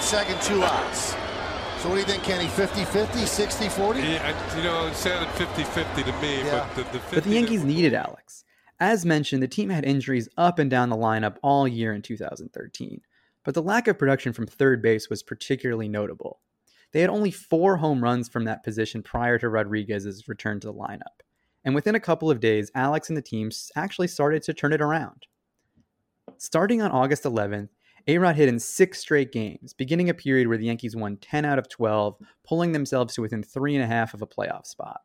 Second, two outs. So what do you think, Kenny? 50-50, 60-40?
Yeah, you know, it sounded 50-50 to me, yeah. but the, the
But the Yankees needed Alex. As mentioned, the team had injuries up and down the lineup all year in 2013. But the lack of production from third base was particularly notable. They had only four home runs from that position prior to Rodriguez's return to the lineup. And within a couple of days, Alex and the team actually started to turn it around. Starting on August 11th, a-Rod hit in six straight games, beginning a period where the Yankees won 10 out of 12, pulling themselves to within three and a half of a playoff spot.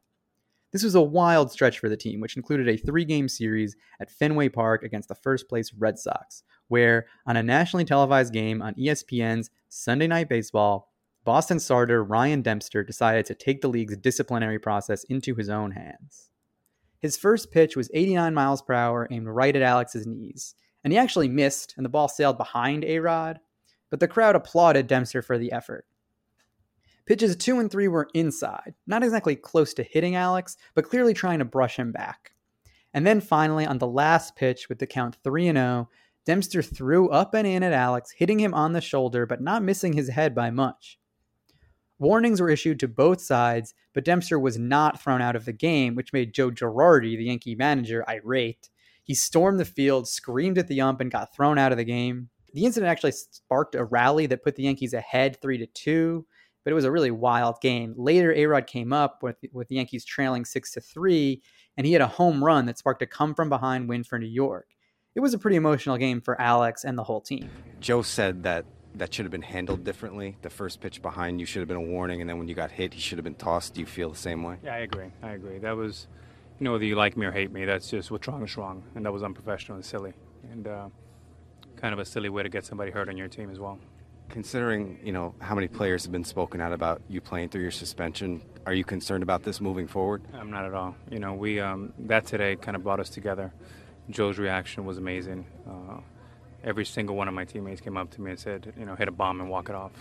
This was a wild stretch for the team, which included a three game series at Fenway Park against the first place Red Sox, where, on a nationally televised game on ESPN's Sunday Night Baseball, Boston starter Ryan Dempster decided to take the league's disciplinary process into his own hands. His first pitch was 89 miles per hour aimed right at Alex's knees, and he actually missed, and the ball sailed behind A Rod, but the crowd applauded Dempster for the effort. Pitches two and three were inside, not exactly close to hitting Alex, but clearly trying to brush him back. And then finally, on the last pitch with the count 3 and 0, Dempster threw up and in at Alex, hitting him on the shoulder, but not missing his head by much. Warnings were issued to both sides, but Dempster was not thrown out of the game, which made Joe Girardi, the Yankee manager, irate. He stormed the field, screamed at the ump, and got thrown out of the game. The incident actually sparked a rally that put the Yankees ahead 3 to 2, but it was a really wild game. Later, Arod came up with, with the Yankees trailing 6 to 3, and he had a home run that sparked a come from behind win for New York. It was a pretty emotional game for Alex and the whole team.
Joe said that that should have been handled differently. The first pitch behind you should have been a warning, and then when you got hit, he should have been tossed. Do you feel the same way?
Yeah, I agree. I agree. That was, you know, whether you like me or hate me, that's just what's wrong is wrong, and that was unprofessional and silly, and uh, kind of a silly way to get somebody hurt on your team as well.
Considering, you know, how many players have been spoken out about you playing through your suspension, are you concerned about this moving forward?
I'm not at all. You know, we um, that today kind of brought us together. Joe's reaction was amazing. Uh, every single one of my teammates came up to me and said, you know, hit a bomb and walk it off.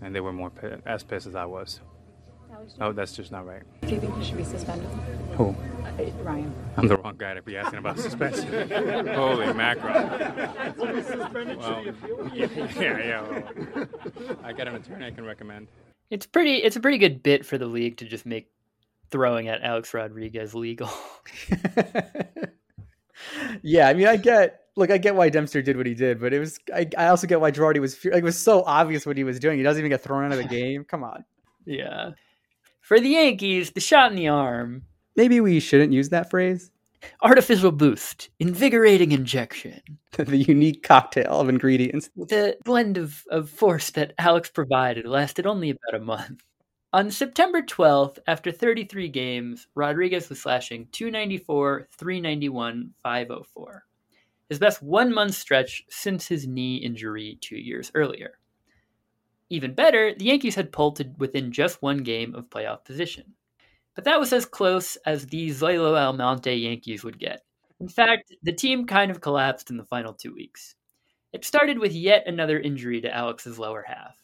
And they were more p- as pissed as I was. Oh, that's just not right.
Do you think he should be suspended?
Who?
Uh, Ryan.
I'm the wrong guy to be asking about suspension. [laughs] Holy mackerel. Well, yeah, yeah, yeah. Well, I got an attorney I can recommend.
It's pretty. It's a pretty good bit for the league to just make throwing at Alex Rodriguez legal. [laughs]
yeah, I mean, I get look, I get why Dempster did what he did, but it was I, I also get why Girardi was like it was so obvious what he was doing. He doesn't even get thrown out of the [laughs] game. Come on.
Yeah. For the Yankees, the shot in the arm.
Maybe we shouldn't use that phrase.
Artificial boost, invigorating injection. [laughs]
the unique cocktail of ingredients.
The blend of, of force that Alex provided lasted only about a month. On September 12th, after 33 games, Rodriguez was slashing 294, 391, 504. His best one month stretch since his knee injury two years earlier. Even better, the Yankees had pulled to within just one game of playoff position. But that was as close as the Zoilo Almonte Yankees would get. In fact, the team kind of collapsed in the final two weeks. It started with yet another injury to Alex's lower half.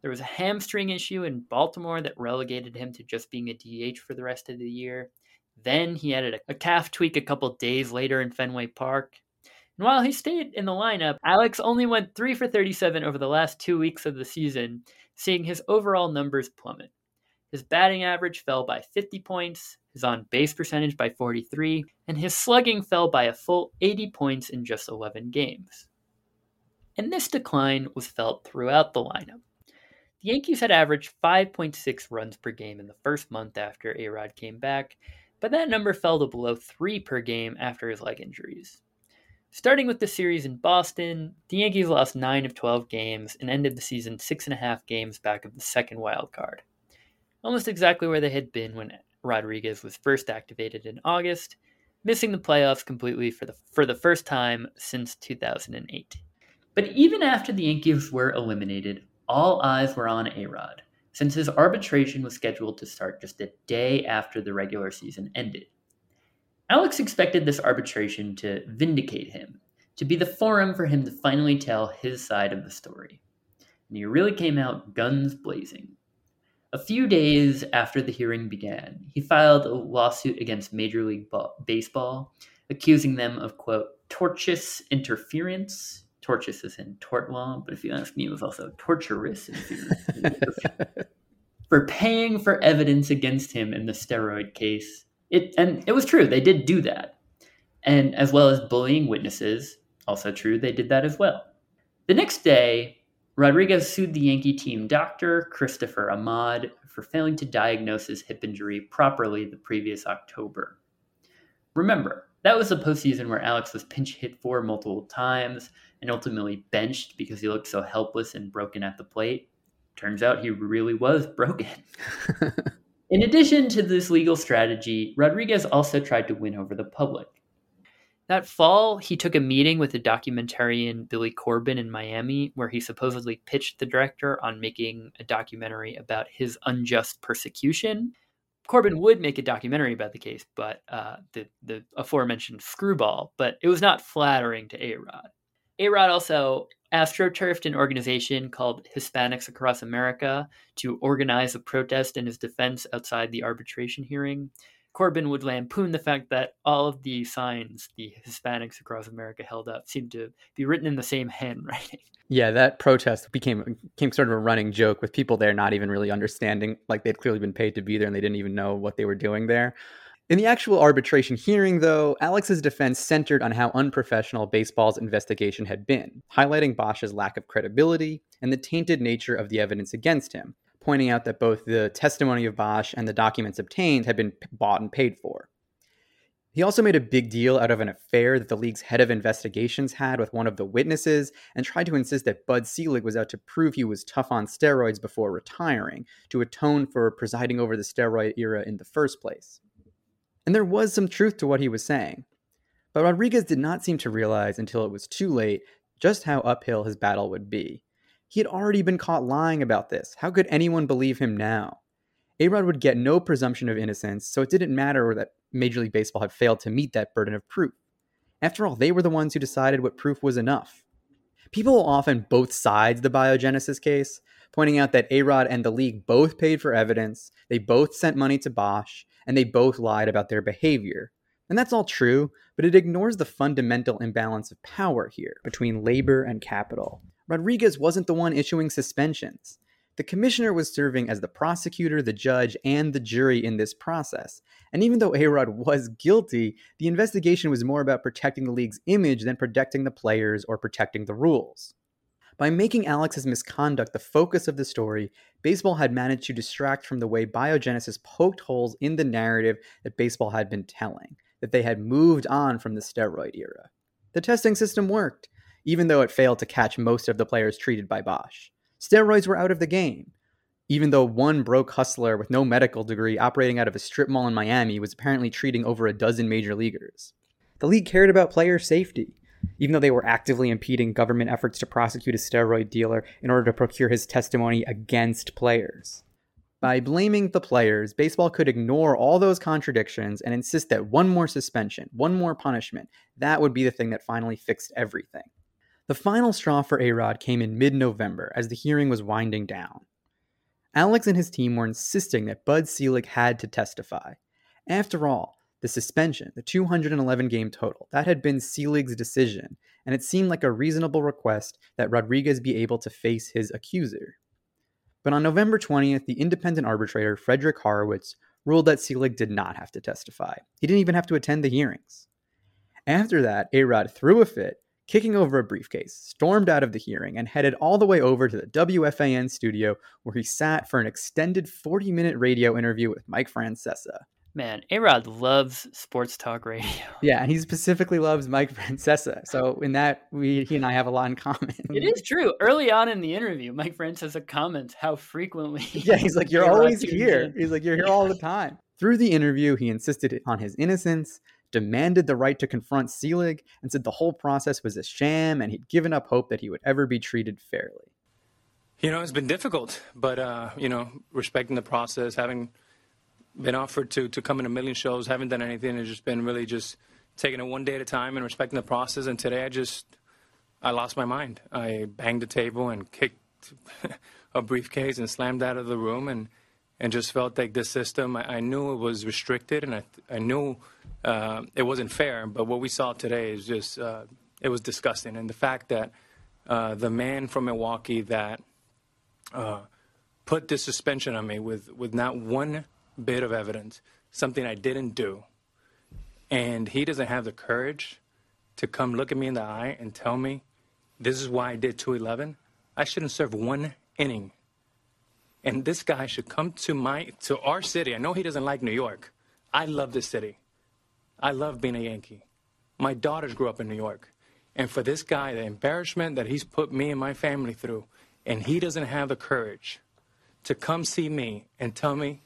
There was a hamstring issue in Baltimore that relegated him to just being a DH for the rest of the year. Then he added a calf tweak a couple days later in Fenway Park. And while he stayed in the lineup, Alex only went 3 for 37 over the last two weeks of the season, seeing his overall numbers plummet. His batting average fell by 50 points, his on base percentage by 43, and his slugging fell by a full 80 points in just 11 games. And this decline was felt throughout the lineup. The Yankees had averaged 5.6 runs per game in the first month after Arod came back, but that number fell to below 3 per game after his leg injuries. Starting with the series in Boston, the Yankees lost 9 of 12 games and ended the season 6.5 games back of the second wild card almost exactly where they had been when Rodriguez was first activated in August, missing the playoffs completely for the for the first time since 2008. But even after the Yankees were eliminated, all eyes were on A-Rod, since his arbitration was scheduled to start just a day after the regular season ended. Alex expected this arbitration to vindicate him, to be the forum for him to finally tell his side of the story. And he really came out guns blazing. A few days after the hearing began, he filed a lawsuit against Major League Baseball, accusing them of, quote, tortious interference. Tortious is in tort law, but if you ask me, it was also torturous [laughs] for paying for evidence against him in the steroid case. It, and it was true, they did do that. And as well as bullying witnesses, also true, they did that as well. The next day, Rodriguez sued the Yankee team doctor, Christopher Ahmad, for failing to diagnose his hip injury properly the previous October. Remember, that was the postseason where Alex was pinch hit for multiple times and ultimately benched because he looked so helpless and broken at the plate. Turns out he really was broken. [laughs] In addition to this legal strategy, Rodriguez also tried to win over the public. That fall, he took a meeting with the documentarian Billy Corben in Miami, where he supposedly pitched the director on making a documentary about his unjust persecution. Corben would make a documentary about the case, but uh, the the aforementioned screwball, but it was not flattering to A Rod. A Rod also astroturfed an organization called Hispanics Across America to organize a protest in his defense outside the arbitration hearing. Corben would lampoon the fact that all of the signs the Hispanics across America held up seemed to be written in the same handwriting. [laughs]
Yeah, that protest became became sort of a running joke with people there not even really understanding, like they'd clearly been paid to be there and they didn't even know what they were doing there. In the actual arbitration hearing, though, Alex's defense centered on how unprofessional baseball's investigation had been, highlighting Bosch's lack of credibility and the tainted nature of the evidence against him, pointing out that both the testimony of Bosch and the documents obtained had been bought and paid for. He also made a big deal out of an affair that the league's head of investigations had with one of the witnesses and tried to insist that Bud Selig was out to prove he was tough on steroids before retiring, to atone for presiding over the steroid era in the first place. And there was some truth to what he was saying. But Rodriguez did not seem to realize until it was too late just how uphill his battle would be. He had already been caught lying about this. How could anyone believe him now? A-Rod would get no presumption of innocence, so it didn't matter that Major League Baseball had failed to meet that burden of proof. After all, they were the ones who decided what proof was enough. People will often both sides the biogenesis case, pointing out that A-Rod and the league both paid for evidence, they both sent money to Bosch, and they both lied about their behavior. And that's all true, but it ignores the fundamental imbalance of power here between labor and capital. Rodriguez wasn't the one issuing suspensions. The commissioner was serving as the prosecutor, the judge, and the jury in this process. And even though Arod was guilty, the investigation was more about protecting the league's image than protecting the players or protecting the rules. By making Alex's misconduct the focus of the story, baseball had managed to distract from the way biogenesis poked holes in the narrative that baseball had been telling, that they had moved on from the steroid era. The testing system worked, even though it failed to catch most of the players treated by Bosch. Steroids were out of the game. Even though one broke hustler with no medical degree operating out of a strip mall in Miami was apparently treating over a dozen major leaguers. The league cared about player safety, even though they were actively impeding government efforts to prosecute a steroid dealer in order to procure his testimony against players. By blaming the players, baseball could ignore all those contradictions and insist that one more suspension, one more punishment, that would be the thing that finally fixed everything. The final straw for A-Rod came in mid-November as the hearing was winding down. Alex and his team were insisting that Bud Selig had to testify. After all, the suspension, the 211 game total, that had been Selig's decision, and it seemed like a reasonable request that Rodriguez be able to face his accuser. But on November 20th, the independent arbitrator, Frederick Horowitz, ruled that Selig did not have to testify. He didn't even have to attend the hearings. After that, A-Rod threw a fit kicking over a briefcase, stormed out of the hearing, and headed all the way over to the WFAN studio where he sat for an extended 40 minute radio interview with Mike Francesa.
Man, Arod loves sports talk [laughs] radio.
Yeah, and he specifically loves Mike Francesa. So in that, we he and I have a lot in common.
It is true. Early on in the interview, Mike Francesa comments how frequently. [laughs]
Yeah, he's like, "You're always here." He's like, "You're here all the time." Through the interview, he insisted on his innocence demanded the right to confront Selig, and said the whole process was a sham and he'd given up hope that he would ever be treated fairly.
You know, it's been difficult, but, uh, you know, respecting the process, having been offered to, to come in a million shows, haven't done anything, it's just been really just taking it one day at a time and respecting the process. And today I just, I lost my mind. I banged the table and kicked [laughs] a briefcase and slammed out of the room and, and just felt like this system, I, I knew it was restricted and I, I knew uh, it wasn't fair. But what we saw today is just uh, it was disgusting, and the fact that uh, the man from Milwaukee that uh, put this suspension on me with with not one bit of evidence, something I didn't do, and he doesn't have the courage to come look at me in the eye and tell me this is why I did 211. I shouldn't serve one inning. And this guy should come to my to our city. I know he doesn't like New York. I love this city. I love being a Yankee. My daughters grew up in New York. And for this guy, the embarrassment that he's put me and my family through, and he doesn't have the courage to come see me and tell me,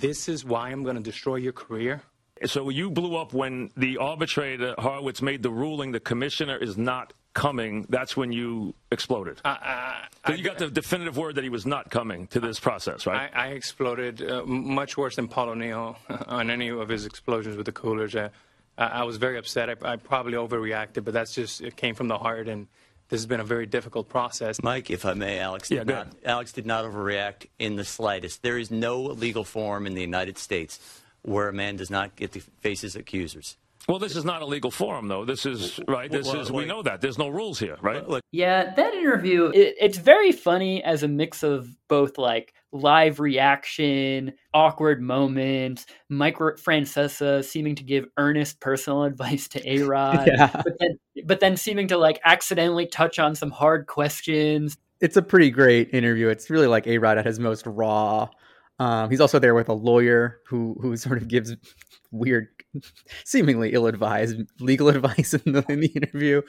this is why I'm going to destroy your career.
So you blew up when the arbitrator Horowitz made the ruling the commissioner is not coming, that's when you exploded.
Uh,
so you got the definitive word that he was not coming to this process, right?
I, I exploded uh, much worse than Paul O'Neill [laughs] on any of his explosions with the coolers. Uh, I was very upset. I, I, probably overreacted, but that's just it came from the heart, and this has been a very difficult process.
Mike, if I may, Alex
yeah,
did not, Alex did not overreact in the slightest. There is no legal forum in the United States where a man does not get to face his accusers.
Well, this is not a legal forum, though. This is right. This
well,
is we know that there's no rules here, right?
Yeah, that interview it, it's very funny as a mix of both like live reaction, awkward moments, Mike Francesa seeming to give earnest personal [laughs] advice to A Rod, [laughs]
Yeah.
but then but then seeming to like accidentally touch on some hard questions.
It's a pretty great interview. It's really like A Rod at his most raw. Um, he's also there with a lawyer who who sort of gives weird, [laughs] seemingly ill-advised legal advice in the in the interview.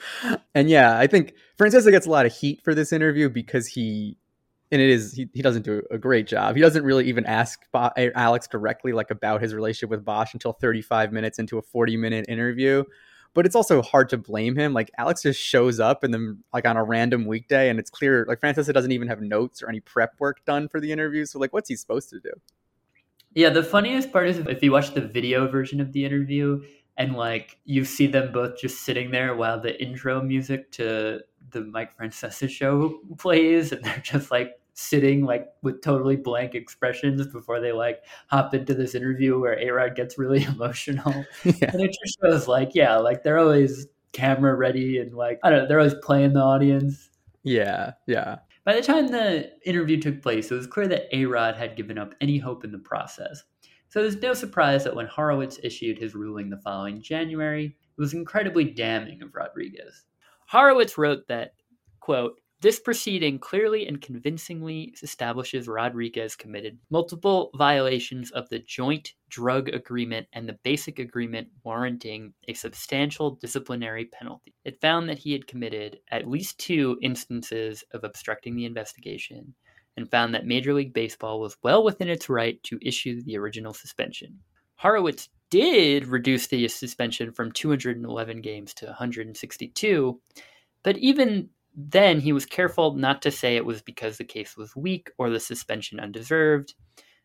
And yeah, I think Francesa gets a lot of heat for this interview because he, and it is he, he doesn't do a great job. He doesn't really even ask Bo- eh, Alex directly like about his relationship with Bosch until 35 minutes into a 40-minute interview. But it's also hard to blame him. Like Alex just shows up and then like on a random weekday, and it's clear like Francesa doesn't even have notes or any prep work done for the interview. So like, what's he supposed to do?
Yeah, the funniest part is if you watch the video version of the interview and like you see them both just sitting there while the intro music to the Mike Francesa show [laughs] plays and they're just like sitting like with totally blank expressions before they like hop into this interview where A-Rod gets really [laughs] emotional. [laughs]
Yeah.
And it just shows like, yeah, like they're always camera ready and like I don't know, they're always playing the audience.
Yeah, yeah.
By the time the interview took place, it was clear that A Rod had given up any hope in the process. So it was no surprise that when Horowitz issued his ruling the following January, it was incredibly damning of Rodriguez. Horowitz wrote that, quote, this proceeding clearly and convincingly establishes Rodriguez committed multiple violations of the joint drug agreement and the basic agreement warranting a substantial disciplinary penalty. It found that he had committed at least two instances of obstructing the investigation and found that Major League Baseball was well within its right to issue the original suspension. Horowitz did reduce the suspension from 211 games to 162, but even then, he was careful not to say it was because the case was weak or the suspension undeserved,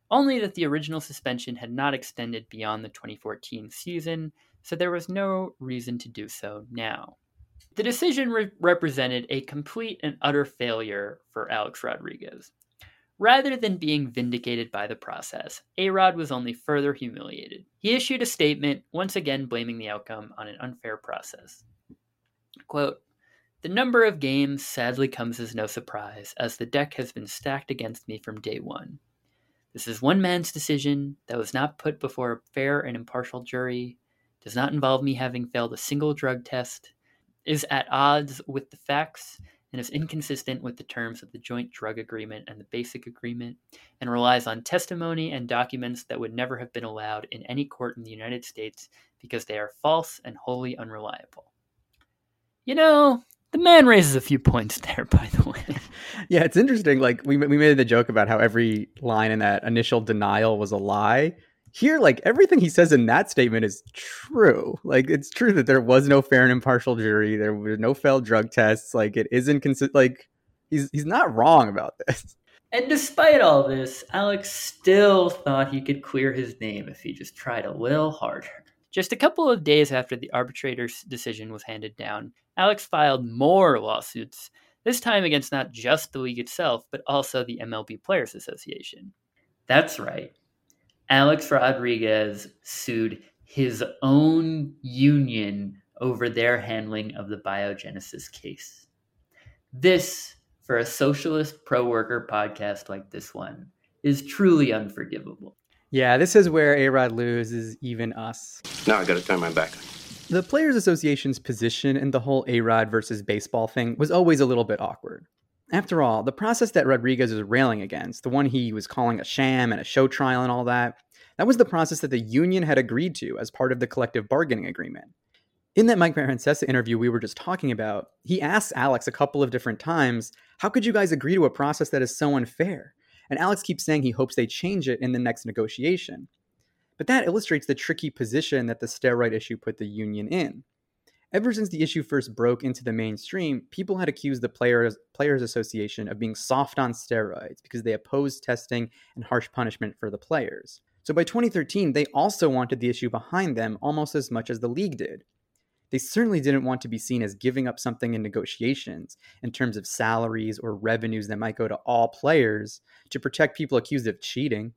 only that the original suspension had not extended beyond the 2014 season, so there was no reason to do so now. The decision re- represented a complete and utter failure for Alex Rodriguez. Rather than being vindicated by the process, A Rod was only further humiliated. He issued a statement, once again blaming the outcome on an unfair process. Quote, the number of games sadly comes as no surprise, as the deck has been stacked against me from day one. This is one man's decision that was not put before a fair and impartial jury, does not involve me having failed a single drug test, is at odds with the facts, and is inconsistent with the terms of the joint drug agreement and the basic agreement, and relies on testimony and documents that would never have been allowed in any court in the United States because they are false and wholly unreliable. You know, the man raises a few points [laughs] there, by the way.
Yeah, it's interesting. Like we we made the joke about how every line in that initial denial was a lie. Here, like everything he says in that statement is true. Like it's true that there was no fair and impartial jury. There were no failed drug tests. Like it isn't consistent. Like he's he's not wrong about [laughs] this.
And despite all this, Alex still thought he could clear his name if he just tried a little harder. Just a couple of days after the arbitrator's decision was handed down, Alex filed more lawsuits, this time against not just the league itself, but also the MLB Players Association. That's right. Alex Rodriguez sued his own union over their handling of the biogenesis case. This, for a socialist pro worker podcast like this one, is truly unforgivable.
Yeah, this is where A Rod loses even us.
Now I gotta turn my back.
The Players Association's position in the whole A Rod versus baseball thing was always a little bit awkward. After all, the process that Rodriguez was railing against, the one he was calling a sham and a show trial and all that, that was the process that the union had agreed to as part of the collective bargaining agreement. In that Mike Francesa interview we were just talking about, he asks Alex a couple of different times, How could you guys agree to a process that is so unfair? And Alex keeps saying he hopes they change it in the next negotiation. But that illustrates the tricky position that the steroid issue put the union in. Ever since the issue first broke into the mainstream, people had accused the Players, Players Association of being soft on steroids because they opposed testing and harsh punishment for the players. So by 2013, they also wanted the issue behind them almost as much as the league did. They certainly didn't want to be seen as giving up something in negotiations in terms of salaries or revenues that might go to all players to protect people accused of cheating.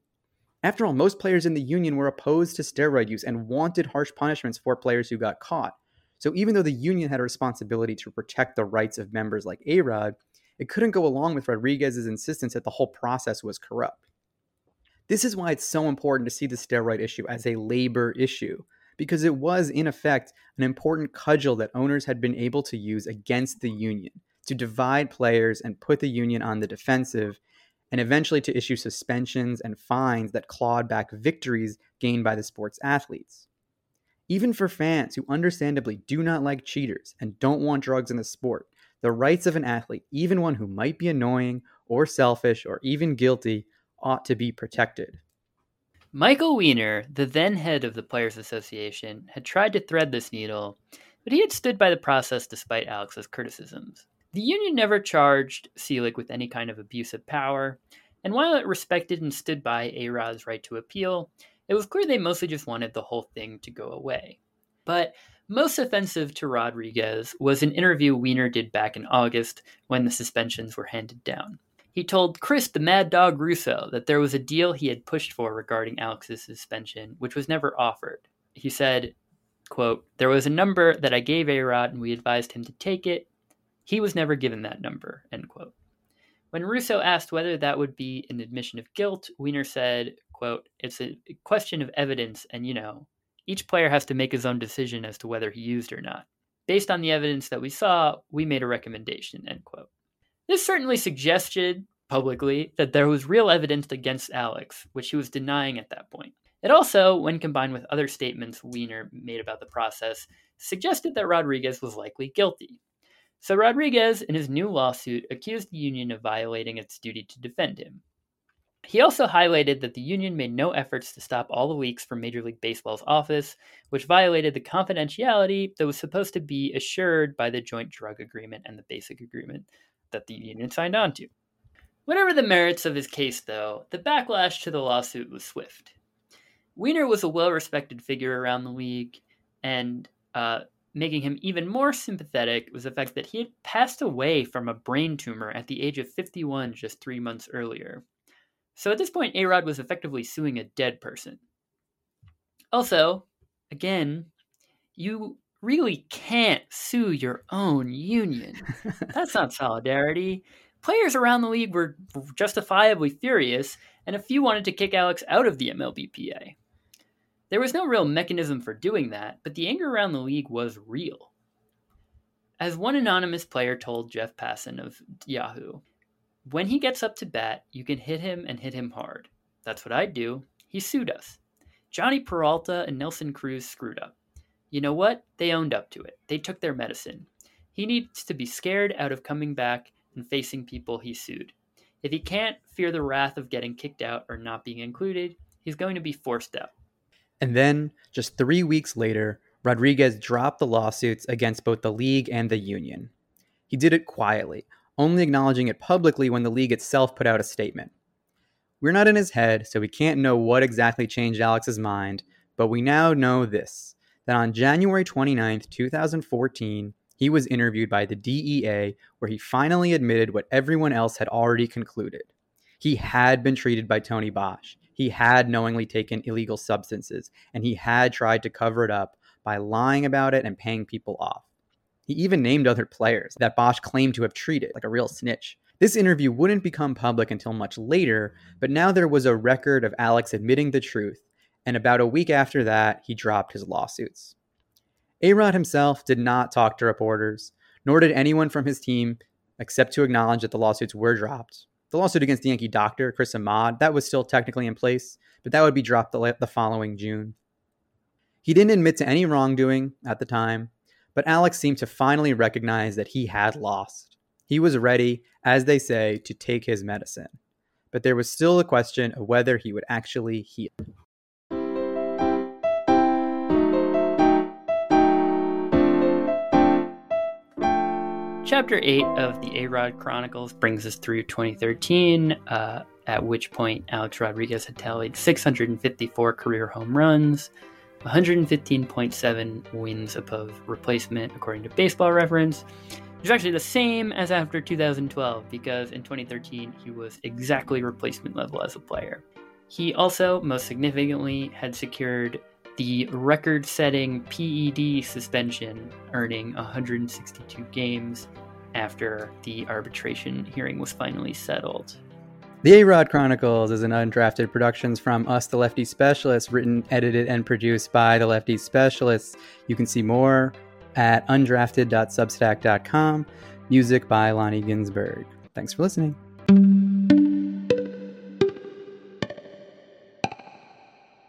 After all, most players in the union were opposed to steroid use and wanted harsh punishments for players who got caught. So even though the union had a responsibility to protect the rights of members like A-Rod, it couldn't go along with Rodriguez's insistence that the whole process was corrupt. This is why it's so important to see the steroid issue as a labor issue, because it was, in effect, an important cudgel that owners had been able to use against the union to divide players and put the union on the defensive, and eventually to issue suspensions and fines that clawed back victories gained by the sport's athletes. Even for fans who understandably do not like cheaters and don't want drugs in the sport, the rights of an athlete, even one who might be annoying or selfish or even guilty, ought to be protected.
Michael Weiner, the then head of the Players Association, had tried to thread this needle, but he had stood by the process despite Alex's criticisms. The union never charged Selig with any kind of abuse of power, and while it respected and stood by A-Rod's right to appeal, it was clear they mostly just wanted the whole thing to go away. But most offensive to Rodriguez was an interview Weiner did back in August when the suspensions were handed down. He told Chris the Mad Dog Russo that there was a deal he had pushed for regarding Alex's suspension, which was never offered. He said, quote, There was a number that I gave A-Rod and we advised him to take it. He was never given that number, end quote. When Russo asked whether that would be an admission of guilt, Weiner said, quote, It's a question of evidence, and you know, each player has to make his own decision as to whether he used or not. Based on the evidence that we saw, we made a recommendation, end quote. This certainly suggested publicly that there was real evidence against Alex, which he was denying at that point. It also, when combined with other statements Weiner made about the process, suggested that Rodriguez was likely guilty. So Rodriguez, in his new lawsuit, accused the union of violating its duty to defend him. He also highlighted that the union made no efforts to stop all the leaks from Major League Baseball's office, which violated the confidentiality that was supposed to be assured by the joint drug agreement and the basic agreement that the union signed on to. Whatever the merits of his case, though, the backlash to the lawsuit was swift. Weiner was a well respected figure around the league, and uh, making him even more sympathetic was the fact that he had passed away from a brain tumor at the age of 51 just three months earlier. So at this point, A Rod was effectively suing a dead person. Also, again, you really can't sue your own union. That's not solidarity. Players around the league were justifiably furious, and a few wanted to kick Alex out of the MLBPA. There was no real mechanism for doing that, but the anger around the league was real. As one anonymous player told Jeff Passan of Yahoo, when he gets up to bat, you can hit him and hit him hard. That's what I'd do. He sued us. Jhonny Peralta and Nelson Cruz screwed up. You know what? They owned up to it. They took their medicine. He needs to be scared out of coming back and facing people he sued. If he can't fear the wrath of getting kicked out or not being included, he's going to be forced out.
And then, just three weeks later, Rodriguez dropped the lawsuits against both the league and the union. He did it quietly, only acknowledging it publicly when the league itself put out a statement. We're not in his head, so we can't know what exactly changed Alex's mind, but we now know this that on January 29, 2014, he was interviewed by the DEA, where he finally admitted what everyone else had already concluded. He had been treated by Tony Bosch. He had knowingly taken illegal substances, and he had tried to cover it up by lying about it and paying people off. He even named other players that Bosch claimed to have treated, like a real snitch. This interview wouldn't become public until much later, but now there was a record of Alex admitting the truth, and about a week after that, he dropped his lawsuits. A-Rod himself did not talk to reporters, nor did anyone from his team except to acknowledge that the lawsuits were dropped. The lawsuit against the Yankee doctor, Chris Ahmad, that was still technically in place, but that would be dropped the, the following June. He didn't admit to any wrongdoing at the time, but Alex seemed to finally recognize that he had lost. He was ready, as they say, to take his medicine. But there was still a question of whether he would actually heal.
Chapter 8 of the A Rod Chronicles brings us through 2013, uh, at which point Alex Rodriguez had tallied 654 career home runs, 115.7 wins above replacement, according to baseball reference, is actually the same as after 2012, because in 2013 he was exactly replacement level as a player. He also, most significantly, had secured the record setting PED suspension, earning 162 games after the arbitration hearing was finally settled.
The A Rod Chronicles is an undrafted productions from us, the Lefty Specialists, written, edited, and produced by the Lefty Specialists. You can see more at undrafted.substack.com. Music by Lonnie Ginsberg. Thanks for listening.